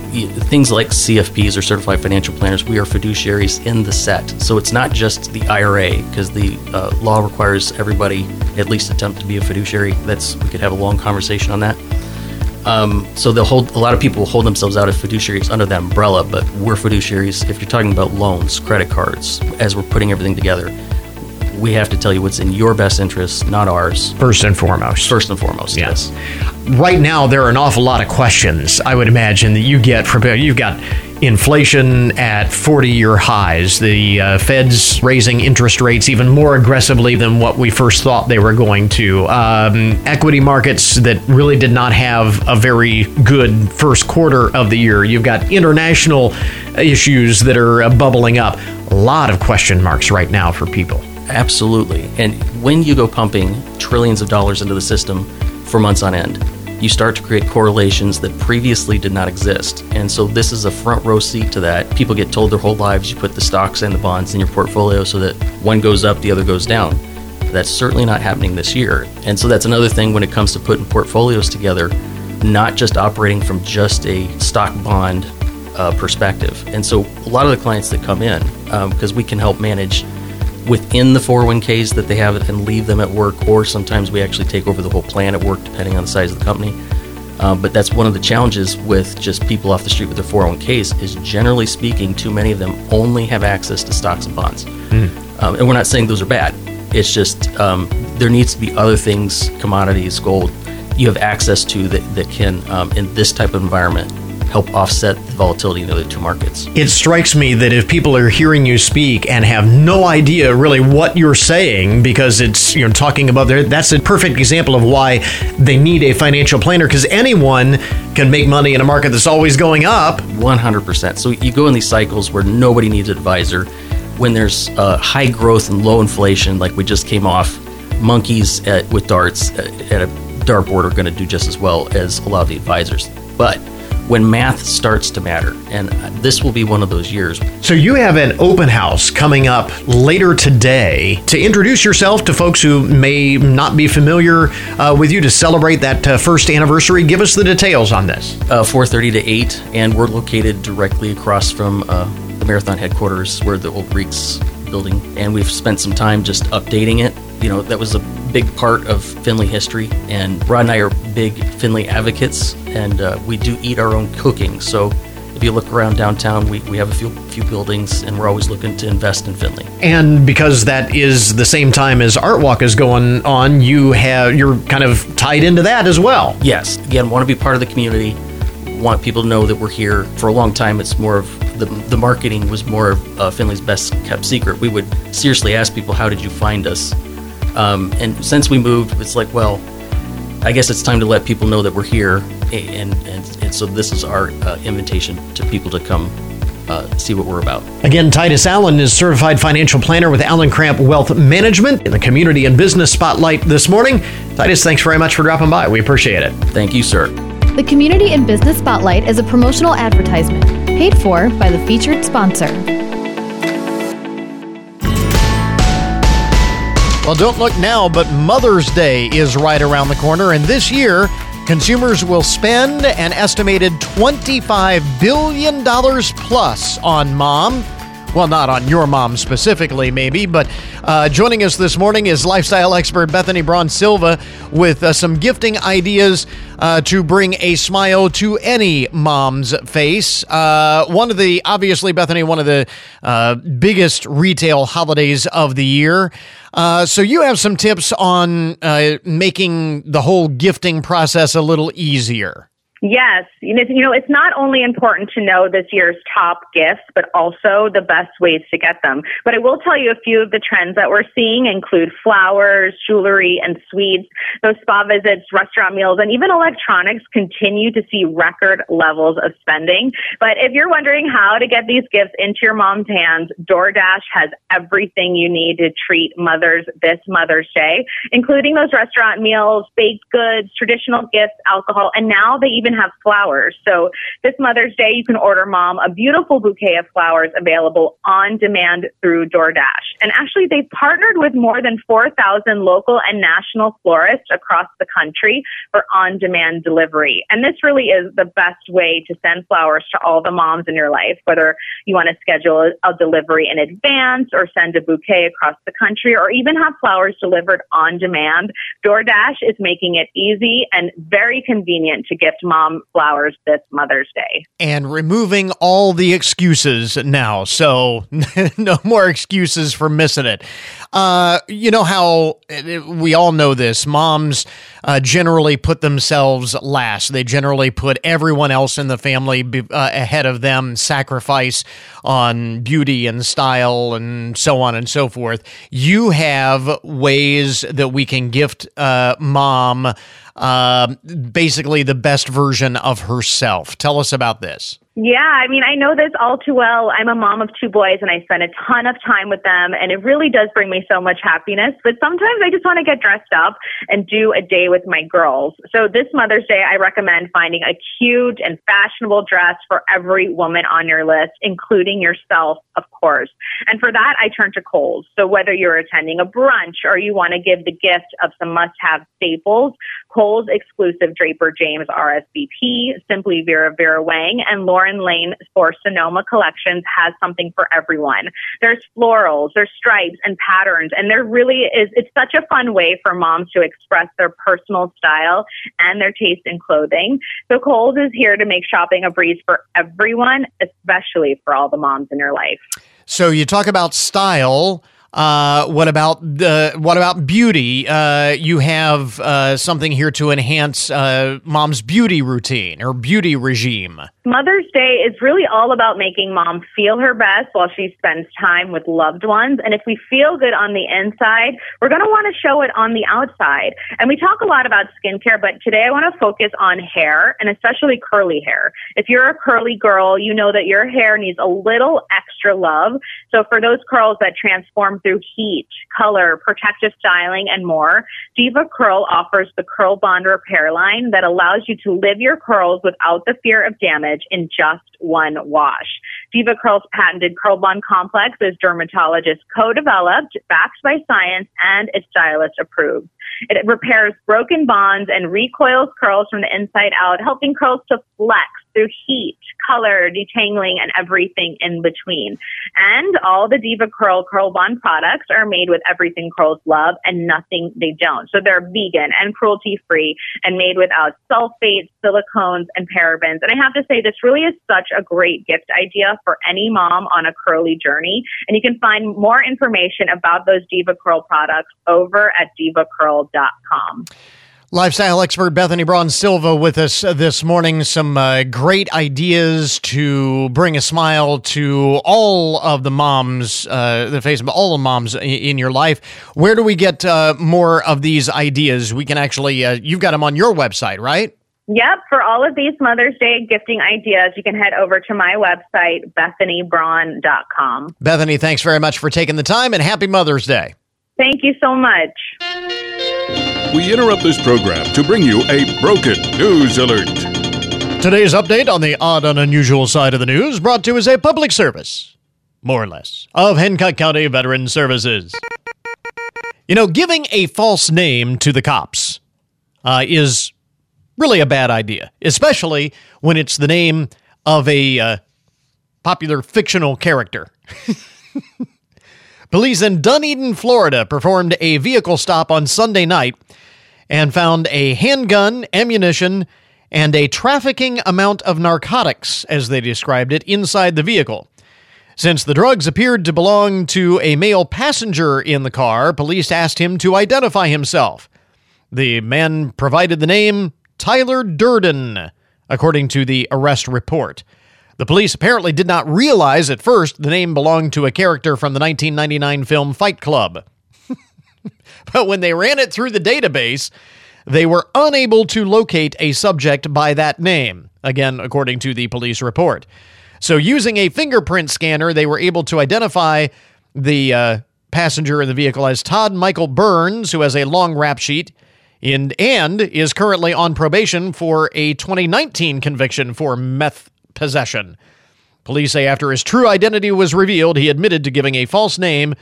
[SPEAKER 9] things like CFPs or certified financial planners, we are fiduciaries in the set. So it's not just the IRA, because the uh, law requires everybody at least attempt to be a fiduciary. That's we could have a long conversation on that. Um, so they'll hold a lot of people hold themselves out as fiduciaries under that umbrella, but we're fiduciaries if you're talking about loans, credit cards, as we're putting everything together. We have to tell you what's in your best interest, not ours.
[SPEAKER 1] First and foremost.
[SPEAKER 9] First and foremost, yes.
[SPEAKER 1] Right now, there are an awful lot of questions I would imagine that you get from you've got inflation at 40 year highs, the uh, Fed's raising interest rates even more aggressively than what we first thought they were going to, um, equity markets that really did not have a very good first quarter of the year. You've got international issues that are uh, bubbling up. A lot of question marks right now for people.
[SPEAKER 9] Absolutely. And when you go pumping trillions of dollars into the system for months on end, you start to create correlations that previously did not exist. And so this is a front row seat to that. People get told their whole lives you put the stocks and the bonds in your portfolio so that one goes up, the other goes down. That's certainly not happening this year. And so that's another thing when it comes to putting portfolios together, not just operating from just a stock bond uh, perspective. And so a lot of the clients that come in, because um, we can help manage within the 401ks that they have and leave them at work, or sometimes we actually take over the whole plan at work depending on the size of the company. Uh, but that's one of the challenges with just people off the street with their 401ks is generally speaking, too many of them only have access to stocks and bonds. Mm. Um, and we're not saying those are bad. It's just um, there needs to be other things, commodities, gold, you have access to that, that can, um, in this type of environment, help offset the volatility in the other two markets.
[SPEAKER 1] It strikes me that if people are hearing you speak and have no idea really what you're saying because it's you know talking about there that's a perfect example of why they need a financial planner because anyone can make money in a market that's always going up
[SPEAKER 9] 100%. So you go in these cycles where nobody needs an advisor when there's uh, high growth and low inflation like we just came off monkeys at, with darts at, at a dartboard are going to do just as well as a lot of the advisors but when math starts to matter. And this will be one of those years.
[SPEAKER 1] So, you have an open house coming up later today to introduce yourself to folks who may not be familiar uh, with you to celebrate that uh, first anniversary. Give us the details on this.
[SPEAKER 9] Uh, 4.30 to 8, and we're located directly across from uh, the Marathon headquarters where the old Reeks building. And we've spent some time just updating it. You know, that was a big part of Findlay history, and Rod and I are big Findlay advocates, and uh, we do eat our own cooking. So if you look around downtown, we, we have a few few buildings, and we're always looking to invest in Findlay.
[SPEAKER 1] And because that is the same time as Art Walk is going on, you have you're kind of tied into that as well.
[SPEAKER 9] Yes. Again, want to be part of the community. Want people to know that we're here. For a long time, it's more of the, the marketing was more of uh, Findlay's best kept secret. We would seriously ask people, "How did you find us?" Um, and since we moved, it's like, well, I guess it's time to let people know that we're here. And, and, and so this is our uh, invitation to people to come uh, see what we're about.
[SPEAKER 1] Again, Titus Allen is certified financial planner with Allen Cramp Wealth Management in the community and business spotlight this morning. Titus, thanks very much for dropping by. We appreciate it.
[SPEAKER 9] Thank you, sir.
[SPEAKER 8] The Community and Business Spotlight is a promotional advertisement paid for by the featured sponsor.
[SPEAKER 1] Well, don't look now, but Mother's Day is right around the corner, and this year, consumers will spend an estimated $25 billion plus on mom well, not on your mom specifically, maybe, but uh, joining us this morning is lifestyle expert Bethany Braun Silva with uh, some gifting ideas uh, to bring a smile to any mom's face. Uh, one of the, obviously, Bethany, one of the uh, biggest retail holidays of the year. Uh, so you have some tips on making the whole gifting process a little easier.
[SPEAKER 10] Yes, you know, it's not only important to know this year's top gifts, but also the best ways to get them. But I will tell you a few of the trends that we're seeing include flowers, jewelry, and sweets. Those spa visits, restaurant meals, and even electronics continue to see record levels of spending. But if you're wondering how to get these gifts into your mom's hands, DoorDash has everything you need to treat mothers this Mother's Day, including those restaurant meals, baked goods, traditional gifts, alcohol, and now they even even have flowers. So this Mother's Day, you can order mom a beautiful bouquet of flowers available on demand through DoorDash. And actually, they've partnered with more than 4,000 local and national florists across the country for on demand delivery. And this really is the best way to send flowers to all the moms in your life, whether you want to schedule a delivery in advance or send a bouquet across the country or even have flowers delivered on demand. DoorDash is making it easy and very convenient to gift moms mom flowers this Mother's Day.
[SPEAKER 1] And removing all the excuses now. So no more excuses for missing it. Uh, you know how we all know this. Moms uh, generally put themselves last. They generally put everyone else in the family be, uh, ahead of them, sacrifice on beauty and style and so on and so forth. You have ways that we can gift uh, mom uh, basically the best version of herself. Tell us about this.
[SPEAKER 10] Yeah, I mean, I know this all too well. I'm a mom of two boys and I spend a ton of time with them and it really does bring me so much happiness. But sometimes I just want to get dressed up and do a day with my girls. So this Mother's Day, I recommend finding a cute and fashionable dress for every woman on your list, including yourself, of course. And for that, I turn to Kohl's. So whether you're attending a brunch or you want to give the gift of some must have staples, Kohl's exclusive Draper James RSVP, Simply Vera Vera Wang, and Lauren Lauren Lane for Sonoma Collections has something for everyone. There's florals, there's stripes and patterns, and there really is, it's such a fun way for moms to express their personal style and their taste in clothing. So Kohl's is here to make shopping a breeze for everyone, especially for all the moms in your life.
[SPEAKER 1] So you talk about style. Uh, what about the what about beauty? Uh, you have uh, something here to enhance uh, mom's beauty routine or beauty regime.
[SPEAKER 10] Mother's Day is really all about making mom feel her best while she spends time with loved ones. And if we feel good on the inside, we're going to want to show it on the outside. And we talk a lot about skincare, but today I want to focus on hair and especially curly hair. If you're a curly girl, you know that your hair needs a little extra love. So for those curls that transform through heat, color, protective styling, and more, Diva Curl offers the Curl Bond Repair line that allows you to live your curls without the fear of damage in just one wash. DevaCurl's patented Curl Bond Complex is dermatologist co-developed, backed by science, and is stylist approved. It repairs broken bonds and recoils curls from the inside out, helping curls to flex through heat, color, detangling, and everything in between. And all the DevaCurl Curl Bond products are made with everything curls love and nothing they don't. So they're vegan and cruelty free and made without sulfates, silicones, and parabens. And I have to say, this really is such a great gift idea for any mom on a curly journey. And you can find more information about those DevaCurl products over at devacurl.com.
[SPEAKER 1] Lifestyle expert Bethany Braun Silva with us this morning. Some uh, great ideas to bring a smile to all of the moms, uh, the face of all the moms in your life. Where do we get uh, more of these ideas? We can actually, uh, you've got them on your website, right?
[SPEAKER 10] Yep. For all of these Mother's Day gifting ideas, you can head over to my website, bethanybraun.com.
[SPEAKER 1] Bethany, thanks very much for taking the time and happy Mother's Day.
[SPEAKER 10] Thank you so much.
[SPEAKER 11] We interrupt this program to bring you a broken news alert.
[SPEAKER 1] Today's update on the odd and unusual side of the news brought to you as a public service, more or less, of Hancock County Veteran Services. You know, giving a false name to the cops uh, is really a bad idea, especially when it's the name of a uh, popular fictional character. Police in Dunedin, Florida performed a vehicle stop on Sunday night and found a handgun, ammunition, and a trafficking amount of narcotics, as they described it, inside the vehicle. Since the drugs appeared to belong to a male passenger in the car, police asked him to identify himself. The man provided the name Tyler Durden, according to the arrest report. The police apparently did not realize at first the name belonged to a character from the 1999 film Fight Club. but when they ran it through the database, they were unable to locate a subject by that name, again, according to the police report. So, using a fingerprint scanner, they were able to identify the uh, passenger in the vehicle as Todd Michael Burns, who has a long rap sheet in, and is currently on probation for a 2019 conviction for meth possession. Police say after his true identity was revealed, he admitted to giving a false name.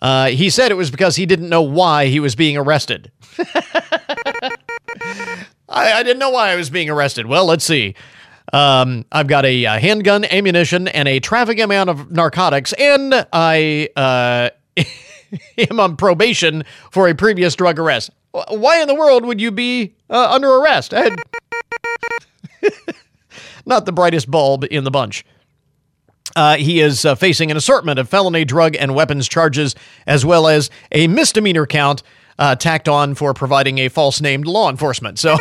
[SPEAKER 1] Uh, he said it was because he didn't know why he was being arrested. I, I, didn't know why I was being arrested. Well, let's see. Um, I've got a, a, handgun, ammunition, and a traffic amount of narcotics, and I uh, am on probation for a previous drug arrest. Why in the world would you be uh, under arrest? not the brightest bulb in the bunch. Uh, he is uh, facing an assortment of felony drug and weapons charges, as well as a misdemeanor count uh, tacked on for providing a false name to law enforcement. So,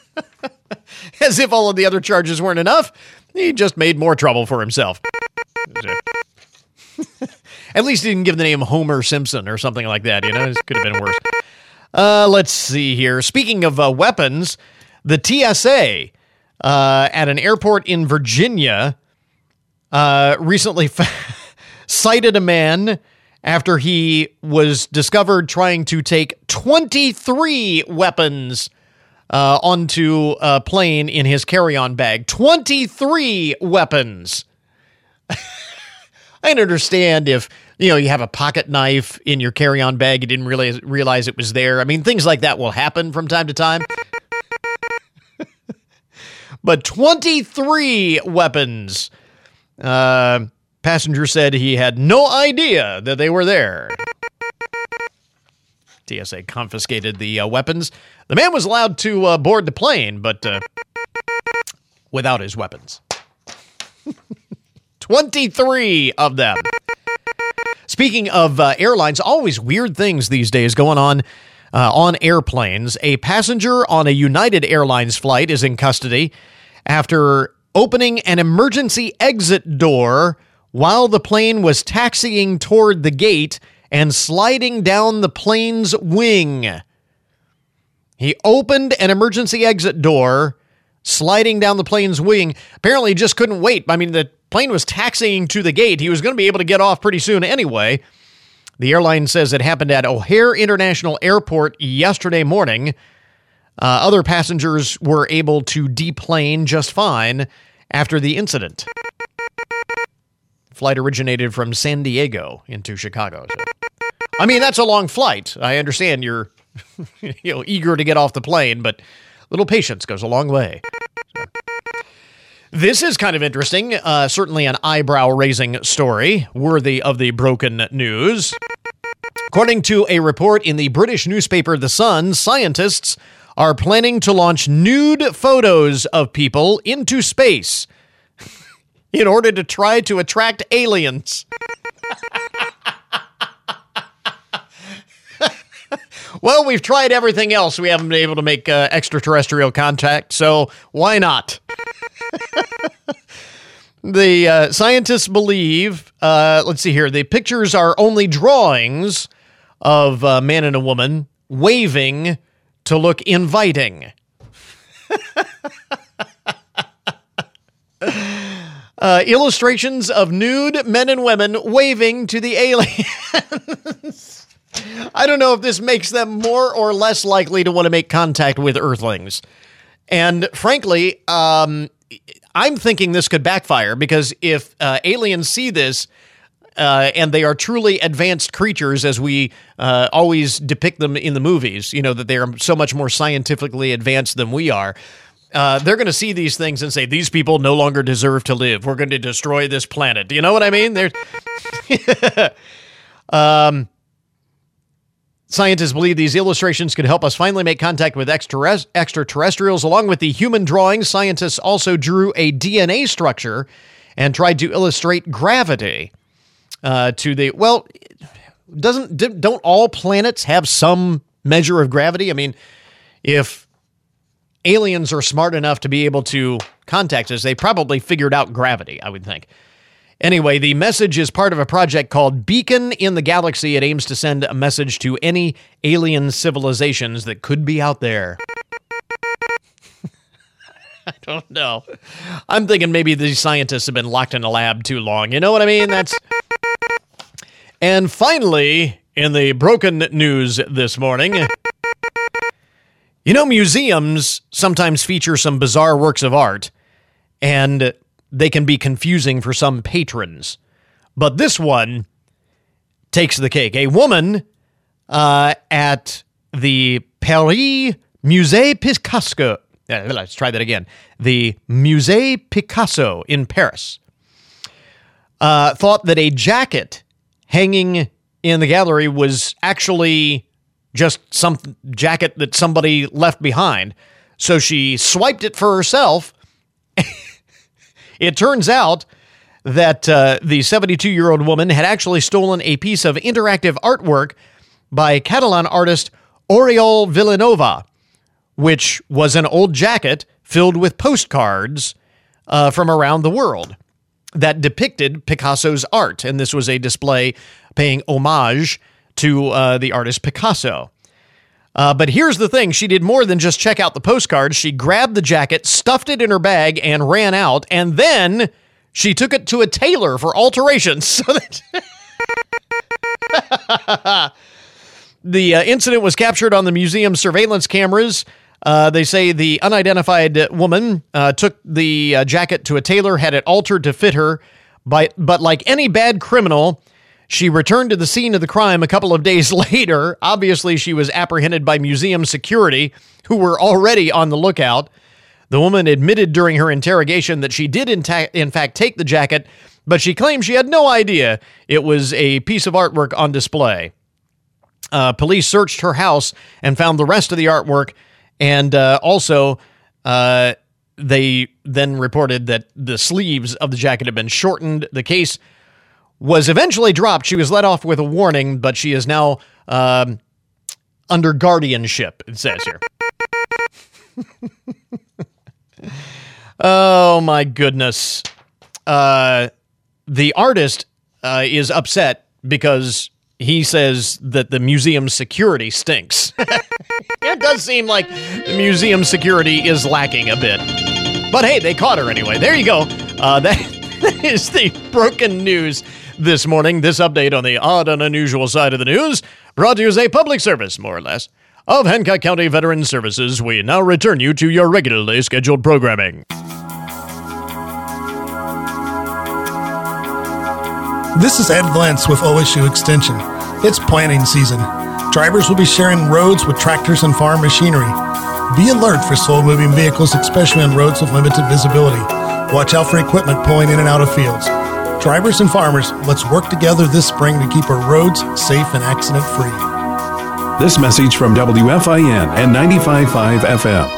[SPEAKER 1] as if all of the other charges weren't enough, he just made more trouble for himself. At least he didn't give the name Homer Simpson or something like that. You know, this could have been worse. Uh, let's see here. Speaking of uh, weapons, the TSA uh, at an airport in Virginia uh, recently f- cited a man after he was discovered trying to take 23 weapons uh, onto a plane in his carry on bag. 23 weapons. I understand if you know you have a pocket knife in your carry-on bag, you didn't really realize it was there. I mean, things like that will happen from time to time. But 23 weapons. Uh, passenger said he had no idea that they were there. TSA confiscated the uh, weapons. The man was allowed to uh, board the plane, but uh, without his weapons. 23 of them. Speaking of uh, airlines, always weird things these days going on uh, on airplanes. A passenger on a United Airlines flight is in custody after opening an emergency exit door while the plane was taxiing toward the gate and sliding down the plane's wing. He opened an emergency exit door, sliding down the plane's wing. Apparently, just couldn't wait. I mean, the plane was taxiing to the gate. He was going to be able to get off pretty soon anyway. The airline says it happened at O'Hare International Airport yesterday morning. Uh, other passengers were able to deplane just fine after the incident. Flight originated from San Diego into Chicago. So. I mean, that's a long flight. I understand you're you know eager to get off the plane, but little patience goes a long way. This is kind of interesting. Uh, certainly an eyebrow raising story worthy of the broken news. According to a report in the British newspaper The Sun, scientists are planning to launch nude photos of people into space in order to try to attract aliens. well, we've tried everything else. We haven't been able to make uh, extraterrestrial contact, so why not? the uh, scientists believe, uh, let's see here, the pictures are only drawings of a man and a woman waving to look inviting. Uh, illustrations of nude men and women waving to the aliens. I don't know if this makes them more or less likely to want to make contact with Earthlings. And frankly, um, I'm thinking this could backfire because if uh, aliens see this, uh, and they are truly advanced creatures as we uh, always depict them in the movies, you know, that they are so much more scientifically advanced than we are. Uh, they're going to see these things and say, these people no longer deserve to live. We're going to destroy this planet. Do you know what I mean? There's. um, Scientists believe these illustrations could help us finally make contact with extraterrestrials. Along with the human drawings, scientists also drew a DNA structure and tried to illustrate gravity. Uh, to the well, doesn't don't all planets have some measure of gravity? I mean, if aliens are smart enough to be able to contact us, they probably figured out gravity, I would think. Anyway, the message is part of a project called Beacon in the Galaxy. It aims to send a message to any alien civilizations that could be out there. I don't know. I'm thinking maybe these scientists have been locked in a lab too long. You know what I mean? That's. And finally, in the broken news this morning, you know, museums sometimes feature some bizarre works of art, and they can be confusing for some patrons. But this one takes the cake. A woman uh, at the Paris Musée Picasso. Uh, let's try that again. The Musée Picasso in Paris uh, thought that a jacket hanging in the gallery was actually just some jacket that somebody left behind. So she swiped it for herself. It turns out that uh, the 72 year old woman had actually stolen a piece of interactive artwork by Catalan artist Oriol Vilanova, which was an old jacket filled with postcards uh, from around the world that depicted Picasso's art. And this was a display paying homage to uh, the artist Picasso. Uh, but here's the thing she did more than just check out the postcards. She grabbed the jacket, stuffed it in her bag, and ran out. And then she took it to a tailor for alterations. So that. the uh, incident was captured on the museum surveillance cameras. Uh, they say the unidentified woman uh, took the uh, jacket to a tailor, had it altered to fit her, but like any bad criminal, she returned to the scene of the crime a couple of days later. Obviously, she was apprehended by museum security, who were already on the lookout. The woman admitted during her interrogation that she did, in, ta- in fact, take the jacket, but she claimed she had no idea it was a piece of artwork on display. Uh, police searched her house and found the rest of the artwork, and uh, also uh, they then reported that the sleeves of the jacket had been shortened. The case was eventually dropped. She was let off with a warning, but she is now um, under guardianship, it says here. oh, my goodness. Uh, the artist uh, is upset because he says that the museum security stinks. it does seem like the museum security is lacking a bit. But hey, they caught her anyway. There you go. Uh, that is the broken news this morning. This update on the odd and unusual side of the news brought to you as a public service, more or less, of Hancock County Veteran Services. We now return you to your regularly scheduled programming.
[SPEAKER 12] This is Ed Valence with OSU Extension. It's planting season. Drivers will be sharing roads with tractors and farm machinery. Be alert for slow moving vehicles, especially on roads with limited visibility. Watch out for equipment pulling in and out of fields. Drivers and farmers, let's work together this spring to keep our roads safe and accident free.
[SPEAKER 11] This message from WFIN and 95.5 FM.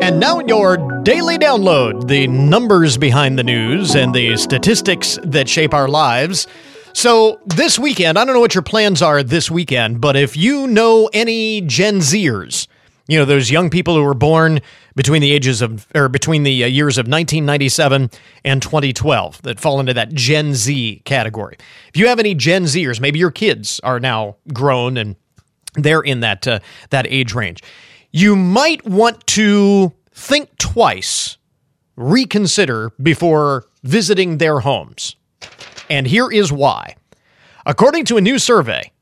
[SPEAKER 1] And now your daily download the numbers behind the news and the statistics that shape our lives. So, this weekend, I don't know what your plans are this weekend, but if you know any Gen Zers, you know, those young people who were born between the ages of, or between the uh, years of 1997 and 2012 that fall into that Gen Z category. If you have any Gen Zers, maybe your kids are now grown and they're in that, uh, that age range. You might want to think twice, reconsider before visiting their homes. And here is why. According to a new survey,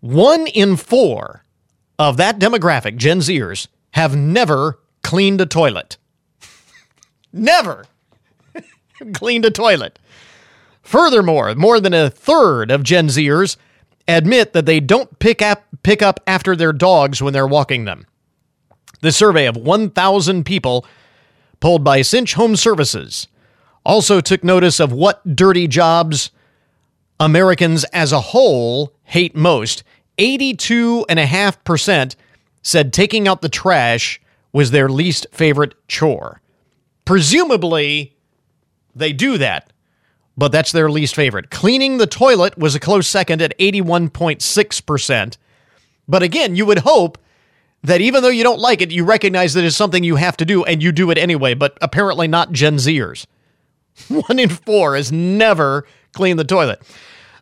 [SPEAKER 1] one in four of that demographic, Gen Zers, have never cleaned a toilet. never cleaned a toilet. Furthermore, more than a third of Gen Zers admit that they don't pick up, pick up after their dogs when they're walking them. The survey of 1,000 people polled by Cinch Home Services also took notice of what dirty jobs Americans as a whole hate most. 82.5% said taking out the trash was their least favorite chore. Presumably, they do that, but that's their least favorite. Cleaning the toilet was a close second at 81.6%. But again, you would hope that even though you don't like it, you recognize that it's something you have to do and you do it anyway, but apparently not Gen Zers. One in four has never cleaned the toilet.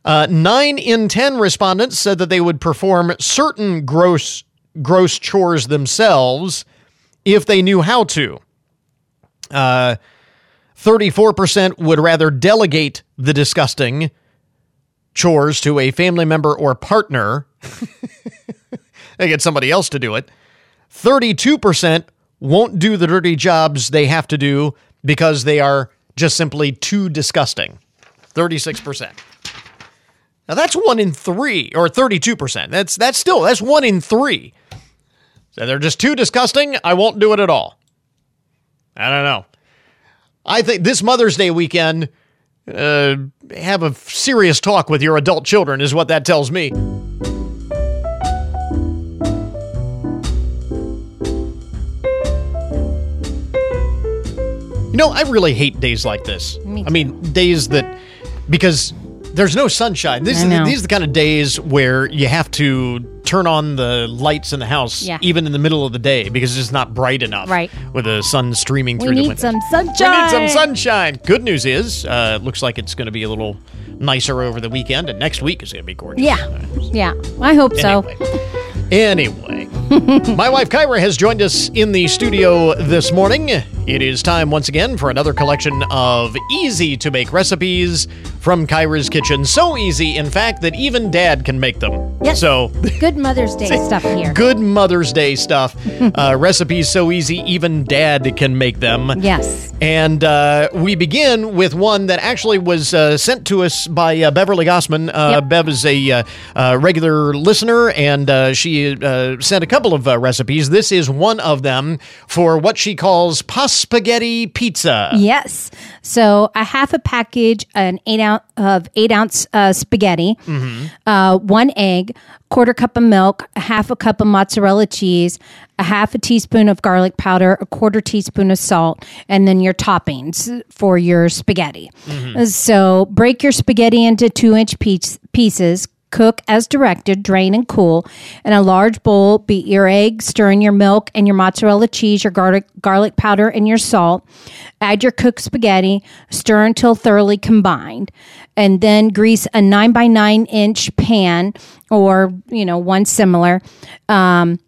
[SPEAKER 1] Uh, nine in 10 respondents said that they would perform certain gross, gross chores themselves if they knew how to. Uh, 34% would rather delegate the disgusting chores to a family member or partner. they get somebody else to do it. 32% won't do the dirty jobs they have to do because they are just simply too disgusting. 36%. Now that's one in three, or 32%. That's that's still that's one in three. So they're just too disgusting. I won't do it at all. I don't know. I think this Mother's Day weekend, uh, have a serious talk with your adult children is what that tells me. You know, I really hate days like this.
[SPEAKER 13] Me
[SPEAKER 1] I mean, days that because there's no sunshine. This
[SPEAKER 13] I know.
[SPEAKER 1] these are the kind of days where you have to turn on the lights in the house
[SPEAKER 13] Yeah.
[SPEAKER 1] even in the middle of the day because it's just not bright enough.
[SPEAKER 13] Right.
[SPEAKER 1] With the sun streaming
[SPEAKER 13] We
[SPEAKER 1] through the
[SPEAKER 13] need
[SPEAKER 1] windows.
[SPEAKER 13] some
[SPEAKER 1] We need
[SPEAKER 13] sunshine.
[SPEAKER 1] some sunshine. Good news is, uh, it looks like it's going to be a little nicer over the weekend, and next week is going to be gorgeous.
[SPEAKER 13] Yeah. Yeah. I hope so.
[SPEAKER 1] Anyway, my wife Kyra has joined us in the studio this morning. It is time once again for another collection of easy to make recipes from Kyra's Kitchen. So easy, in fact, that even dad can make them.
[SPEAKER 13] Yes.
[SPEAKER 1] So,
[SPEAKER 13] Good Mother's Day stuff here.
[SPEAKER 1] good Mother's Day stuff. uh, recipes so easy, even dad can make them.
[SPEAKER 13] Yes.
[SPEAKER 1] And uh, we begin with one that actually was uh, sent to us by uh, Beverly Gossman. Uh,
[SPEAKER 13] Yep.
[SPEAKER 1] Bev is a uh, regular listener, and uh, she uh, sent a couple of uh, recipes. This is one of them for what she calls pasta spaghetti pizza.
[SPEAKER 13] Yes. So a half a package, an eight ounce of eight ounce uh, spaghetti,
[SPEAKER 1] Mm-hmm.
[SPEAKER 13] uh, one egg, quarter cup of milk, a half a cup of mozzarella cheese, a half a teaspoon of garlic powder, a quarter teaspoon of salt, and then your toppings for your spaghetti.
[SPEAKER 1] Mm-hmm.
[SPEAKER 13] So break your spaghetti into two inch piece, pieces. Cook as directed, drain and cool. In a large bowl, beat your egg, stir in your milk and your mozzarella cheese, your garlic, garlic powder, and your salt. Add your cooked spaghetti, stir until thoroughly combined, and then grease a nine by nine inch pan or, you know, one similar. Um,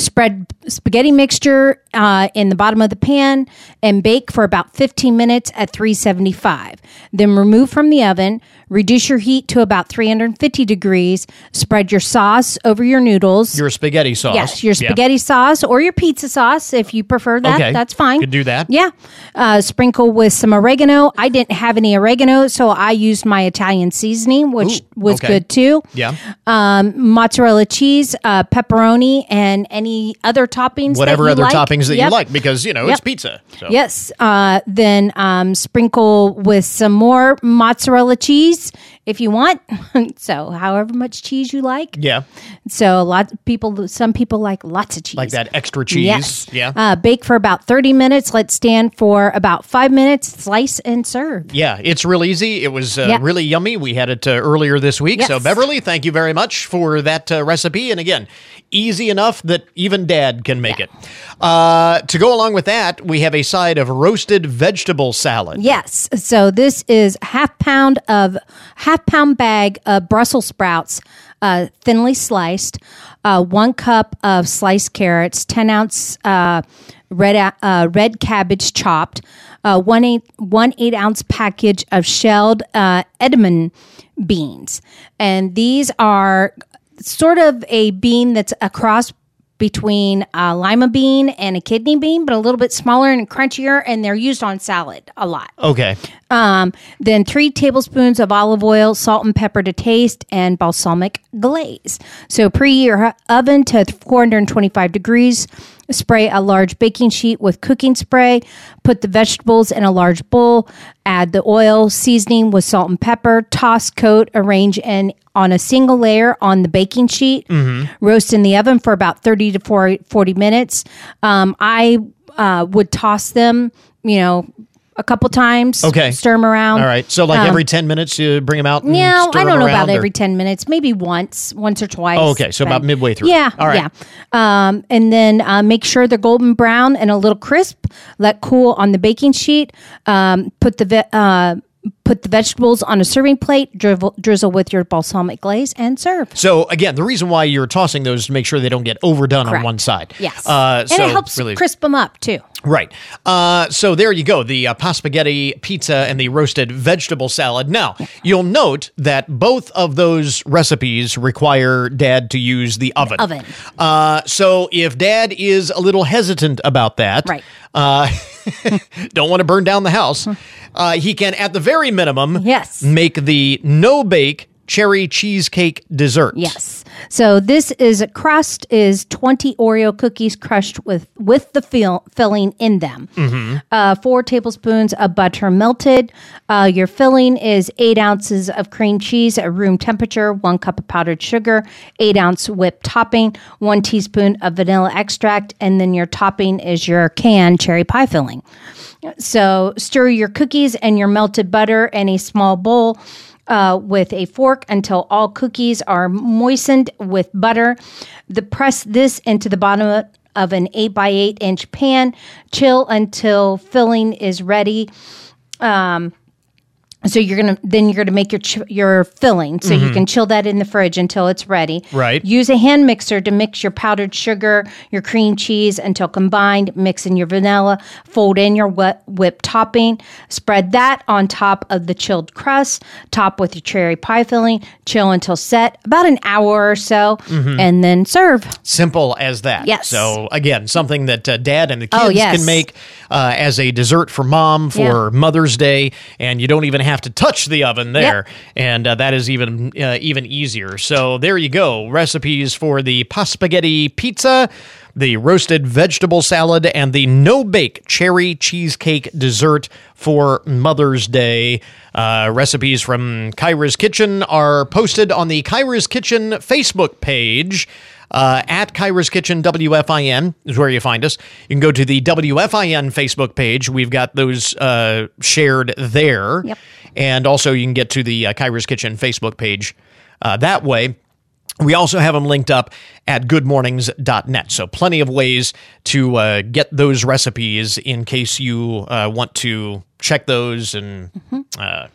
[SPEAKER 13] spread spaghetti mixture uh, in the bottom of the pan and bake for about 15 minutes at 375 then remove from the oven reduce your heat to about 350 degrees spread your sauce over your noodles
[SPEAKER 1] Your spaghetti sauce.
[SPEAKER 13] yes your
[SPEAKER 1] Yeah.
[SPEAKER 13] spaghetti sauce or your pizza sauce if you prefer that
[SPEAKER 1] Okay.
[SPEAKER 13] that's fine You
[SPEAKER 1] Could do that.
[SPEAKER 13] yeah uh, sprinkle with some oregano i didn't have any oregano so i used my italian seasoning which
[SPEAKER 1] Ooh,
[SPEAKER 13] was
[SPEAKER 1] okay.
[SPEAKER 13] good too
[SPEAKER 1] Yeah.
[SPEAKER 13] um, mozzarella cheese, uh, pepperoni, and any other toppings. that
[SPEAKER 1] Whatever other
[SPEAKER 13] like.
[SPEAKER 1] toppings that you like, because, you know, it's pizza. So.
[SPEAKER 13] Yes. Uh, then um, sprinkle with some more mozzarella cheese peace if you want. so, however much cheese you like.
[SPEAKER 1] Yeah.
[SPEAKER 13] So, a lot of people, some people like lots of cheese.
[SPEAKER 1] Like that extra cheese.
[SPEAKER 13] Yes.
[SPEAKER 1] Yeah.
[SPEAKER 13] Uh, bake for about 30 minutes. Let stand for about five minutes. Slice and serve.
[SPEAKER 1] Yeah, it's real easy. It was uh,
[SPEAKER 13] Yeah.
[SPEAKER 1] really yummy. We had it uh, earlier this week. So, Beverly, thank you very much for that uh, recipe. And again, easy enough that even dad can make it. Uh, to go along with that, we have a side of roasted vegetable salad.
[SPEAKER 13] Yes. So this is half pound of half pound bag of Brussels sprouts, uh, thinly sliced. Uh, one cup of sliced carrots, ten ounce uh, red uh, red cabbage chopped. Uh, one eight one eight ounce package of shelled uh, Edamame beans, and these are sort of a bean that's a cross between a lima bean and a kidney bean, but a little bit smaller and crunchier, and they're used on salad a lot.
[SPEAKER 1] Okay.
[SPEAKER 13] Um, then three tablespoons of olive oil, salt and pepper to taste, and balsamic glaze. So preheat your oven to 425 degrees. Spray a large baking sheet with cooking spray. Put the vegetables in a large bowl. Add the oil, seasoning with salt and pepper. Toss, coat, arrange, and on a single layer on the baking sheet. Roast in the oven for about 30 to 40 40 minutes. Um, I uh, would toss them, you know, a couple times.
[SPEAKER 1] Okay.
[SPEAKER 13] Stir them around.
[SPEAKER 1] All right. So, like
[SPEAKER 13] Um,
[SPEAKER 1] every 10 minutes, you bring them out and
[SPEAKER 13] I don't know about
[SPEAKER 1] or-
[SPEAKER 13] every 10 minutes, maybe once, once or twice.
[SPEAKER 1] Oh, okay. So about midway through.
[SPEAKER 13] Yeah.
[SPEAKER 1] All right.
[SPEAKER 13] Yeah. Um, and then uh, make sure they're golden brown and a little crisp. Let cool on the baking sheet. Um, put the ve- uh, put the vegetables on a serving plate. Drizzle, drizzle with your balsamic glaze and serve.
[SPEAKER 1] So, again, the reason why you're tossing those is to make sure they don't get overdone on one side.
[SPEAKER 13] Yes.
[SPEAKER 1] Uh,
[SPEAKER 13] and
[SPEAKER 1] so
[SPEAKER 13] it helps
[SPEAKER 1] really,
[SPEAKER 13] crisp them up too.
[SPEAKER 1] Right. Uh, so there you go. The uh, pasta spaghetti pizza and the roasted vegetable salad. Now, you'll note that both of those recipes require dad to use the oven.
[SPEAKER 13] Oven.
[SPEAKER 1] Uh, so if dad is a little hesitant about that,
[SPEAKER 13] Right.
[SPEAKER 1] uh, don't want to burn down the house, uh, he can, at the very minimum,
[SPEAKER 13] Yes.
[SPEAKER 1] make the no bake cherry cheesecake dessert.
[SPEAKER 13] Yes. So this is a crust is 20 Oreo cookies crushed with with the fill, filling in them. Uh, four tablespoons of butter melted. Uh, your filling is eight ounces of cream cheese at room temperature, one cup of powdered sugar, eight ounce whipped topping, one teaspoon of vanilla extract, and then your topping is your canned cherry pie filling. So stir your cookies and your melted butter in a small bowl uh, with a fork until all cookies are moistened with butter. The press this into the bottom of an eight by eight inch pan. Chill until filling is ready. Um, So you're gonna then you're gonna make your ch- your filling, so you
[SPEAKER 1] Mhm.
[SPEAKER 13] can chill that in the fridge until it's ready.
[SPEAKER 1] Right.
[SPEAKER 13] Use a hand mixer to mix your powdered sugar, your cream cheese until combined. Mix in your vanilla. Fold in your wet whipped topping. Spread that on top of the chilled crust. Top with your cherry pie filling. Chill until set, about an hour or so,
[SPEAKER 1] Mhm.
[SPEAKER 13] and then serve.
[SPEAKER 1] Simple as that.
[SPEAKER 13] Yes.
[SPEAKER 1] So again, something that uh, dad and the kids
[SPEAKER 13] Oh, yes.
[SPEAKER 1] can make uh, as a dessert for mom for Mother's Day, and you don't even have to touch the oven there, and uh, that is even uh, even easier. So there you go, recipes for the spaghetti pizza. The roasted vegetable salad and the no bake cherry cheesecake dessert for Mother's Day. Uh, recipes from Kyra's Kitchen are posted on the Kyra's Kitchen Facebook page uh, at Kyra's Kitchen WFIN is where you find us. You can go to the WFIN Facebook page. We've got those uh, shared there.
[SPEAKER 13] Yep.
[SPEAKER 1] And also, you can get to the uh, Kyra's Kitchen Facebook page uh, that way. We also have them linked up at goodmornings.net. So, plenty of ways to uh, get those recipes in case you uh, want to check those and uh,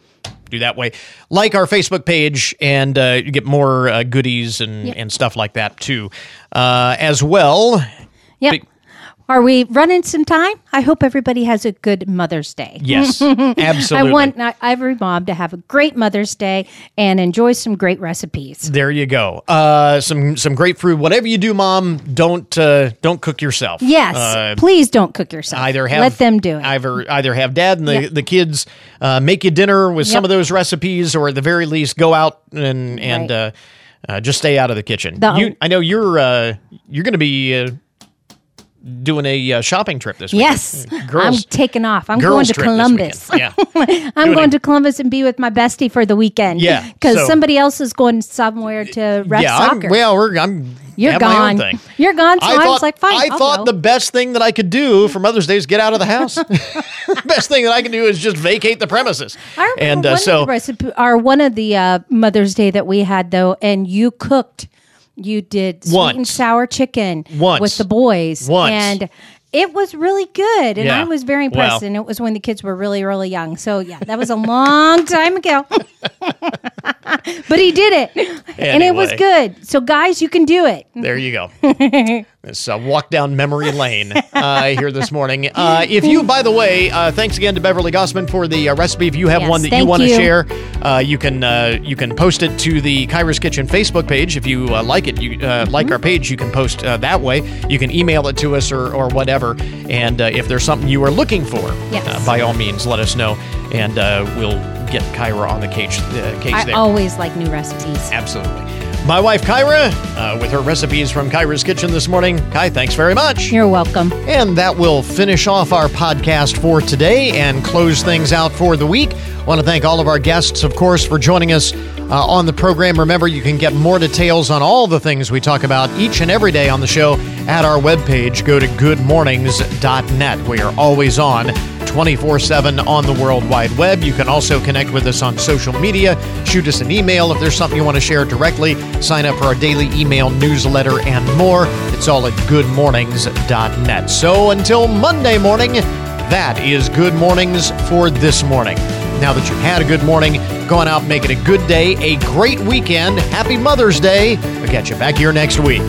[SPEAKER 1] do that way. Like our Facebook page, and uh, you get more uh, goodies and,
[SPEAKER 13] Yep.
[SPEAKER 1] and stuff like that too. Uh, as well,
[SPEAKER 13] Yep. Are we running some time? I hope everybody has a good Mother's Day.
[SPEAKER 1] Yes, absolutely.
[SPEAKER 13] I want every mom to have a great Mother's Day and enjoy some great recipes.
[SPEAKER 1] there you go. Uh, some some grapefruit. Whatever you do, Mom, don't uh, don't cook yourself.
[SPEAKER 13] Yes,
[SPEAKER 1] Uh,
[SPEAKER 13] please don't cook yourself.
[SPEAKER 1] either have
[SPEAKER 13] let them do it.
[SPEAKER 1] Either either have dad and the,
[SPEAKER 13] Yep.
[SPEAKER 1] the kids uh, make you dinner with some of those recipes, or at the very least, go out and and
[SPEAKER 13] Right.
[SPEAKER 1] uh, uh, just stay out of the kitchen.
[SPEAKER 13] The-
[SPEAKER 1] you, I know you're uh, you're going to be uh, doing a uh, shopping trip this week.
[SPEAKER 13] Yes, I'm taking off. I'm going to Columbus.
[SPEAKER 1] Yeah.
[SPEAKER 13] I'm
[SPEAKER 1] Doing
[SPEAKER 13] going
[SPEAKER 1] a-
[SPEAKER 13] to Columbus and be with my bestie for the weekend.
[SPEAKER 1] Yeah,
[SPEAKER 13] because
[SPEAKER 1] so-
[SPEAKER 13] somebody else is going somewhere to rep
[SPEAKER 1] yeah,
[SPEAKER 13] soccer.
[SPEAKER 1] I'm, well, we're, I'm
[SPEAKER 13] You're
[SPEAKER 1] have my own
[SPEAKER 13] gone. You're gone. So I,
[SPEAKER 1] thought,
[SPEAKER 13] was like, fine.
[SPEAKER 1] I
[SPEAKER 13] I'll
[SPEAKER 1] thought
[SPEAKER 13] go.
[SPEAKER 1] the best thing that I could do for Mother's Day is get out of the house. best thing that I can do is just vacate the premises.
[SPEAKER 13] I remember
[SPEAKER 1] and
[SPEAKER 13] one
[SPEAKER 1] uh,
[SPEAKER 13] of
[SPEAKER 1] so
[SPEAKER 13] the recipe, or one of the uh, Mother's Day that we had though, and you cooked. You did sweet and sour chicken
[SPEAKER 1] Once.
[SPEAKER 13] with the boys,
[SPEAKER 1] Once.
[SPEAKER 13] and it was really good. And
[SPEAKER 1] Yeah.
[SPEAKER 13] I was very impressed. And it was when the kids were really, really young. So yeah, that was a long time ago. but he did it, and it was
[SPEAKER 1] Anyway.
[SPEAKER 13] good. So guys, you can do it.
[SPEAKER 1] There you go. It's a walk down memory lane uh, here this morning. Uh, if you, by the way, uh, thanks again to Beverly Gossman for the uh, recipe. If you have
[SPEAKER 13] Yes,
[SPEAKER 1] one that you want to share, uh, you can uh, you can post it to the Kyra's Kitchen Facebook page. If you uh, like it, you uh, like
[SPEAKER 13] Mm-hmm.
[SPEAKER 1] our page, you can post uh, that way. You can email it to us or, or whatever. And uh, if there's something you are looking for,
[SPEAKER 13] Yes.
[SPEAKER 1] uh, by all means, let us know, and uh, we'll get Kyra on the case, uh, case
[SPEAKER 13] I
[SPEAKER 1] there.
[SPEAKER 13] always like new recipes.
[SPEAKER 1] Absolutely. My wife Kyra, uh, with her recipes from Kyra's Kitchen this morning. Kai, thanks very much.
[SPEAKER 13] You're welcome.
[SPEAKER 1] And that will finish off our podcast for today and close things out for the week. I Want to thank all of our guests, of course, for joining us uh, on the program. Remember, you can get more details on all the things we talk about each and every day on the show at our webpage. Go to goodmornings.net. We are always on 24 7 on the World Wide Web. You can also connect with us on social media. Shoot us an email if there's something you want to share directly. Sign up for our daily email newsletter and more. It's all at goodmornings.net. So until Monday morning, that is Good Mornings for this morning. Now that you've had a good morning, go on out, make it a good day, a great weekend. Happy Mother's Day. We'll catch you back here next week.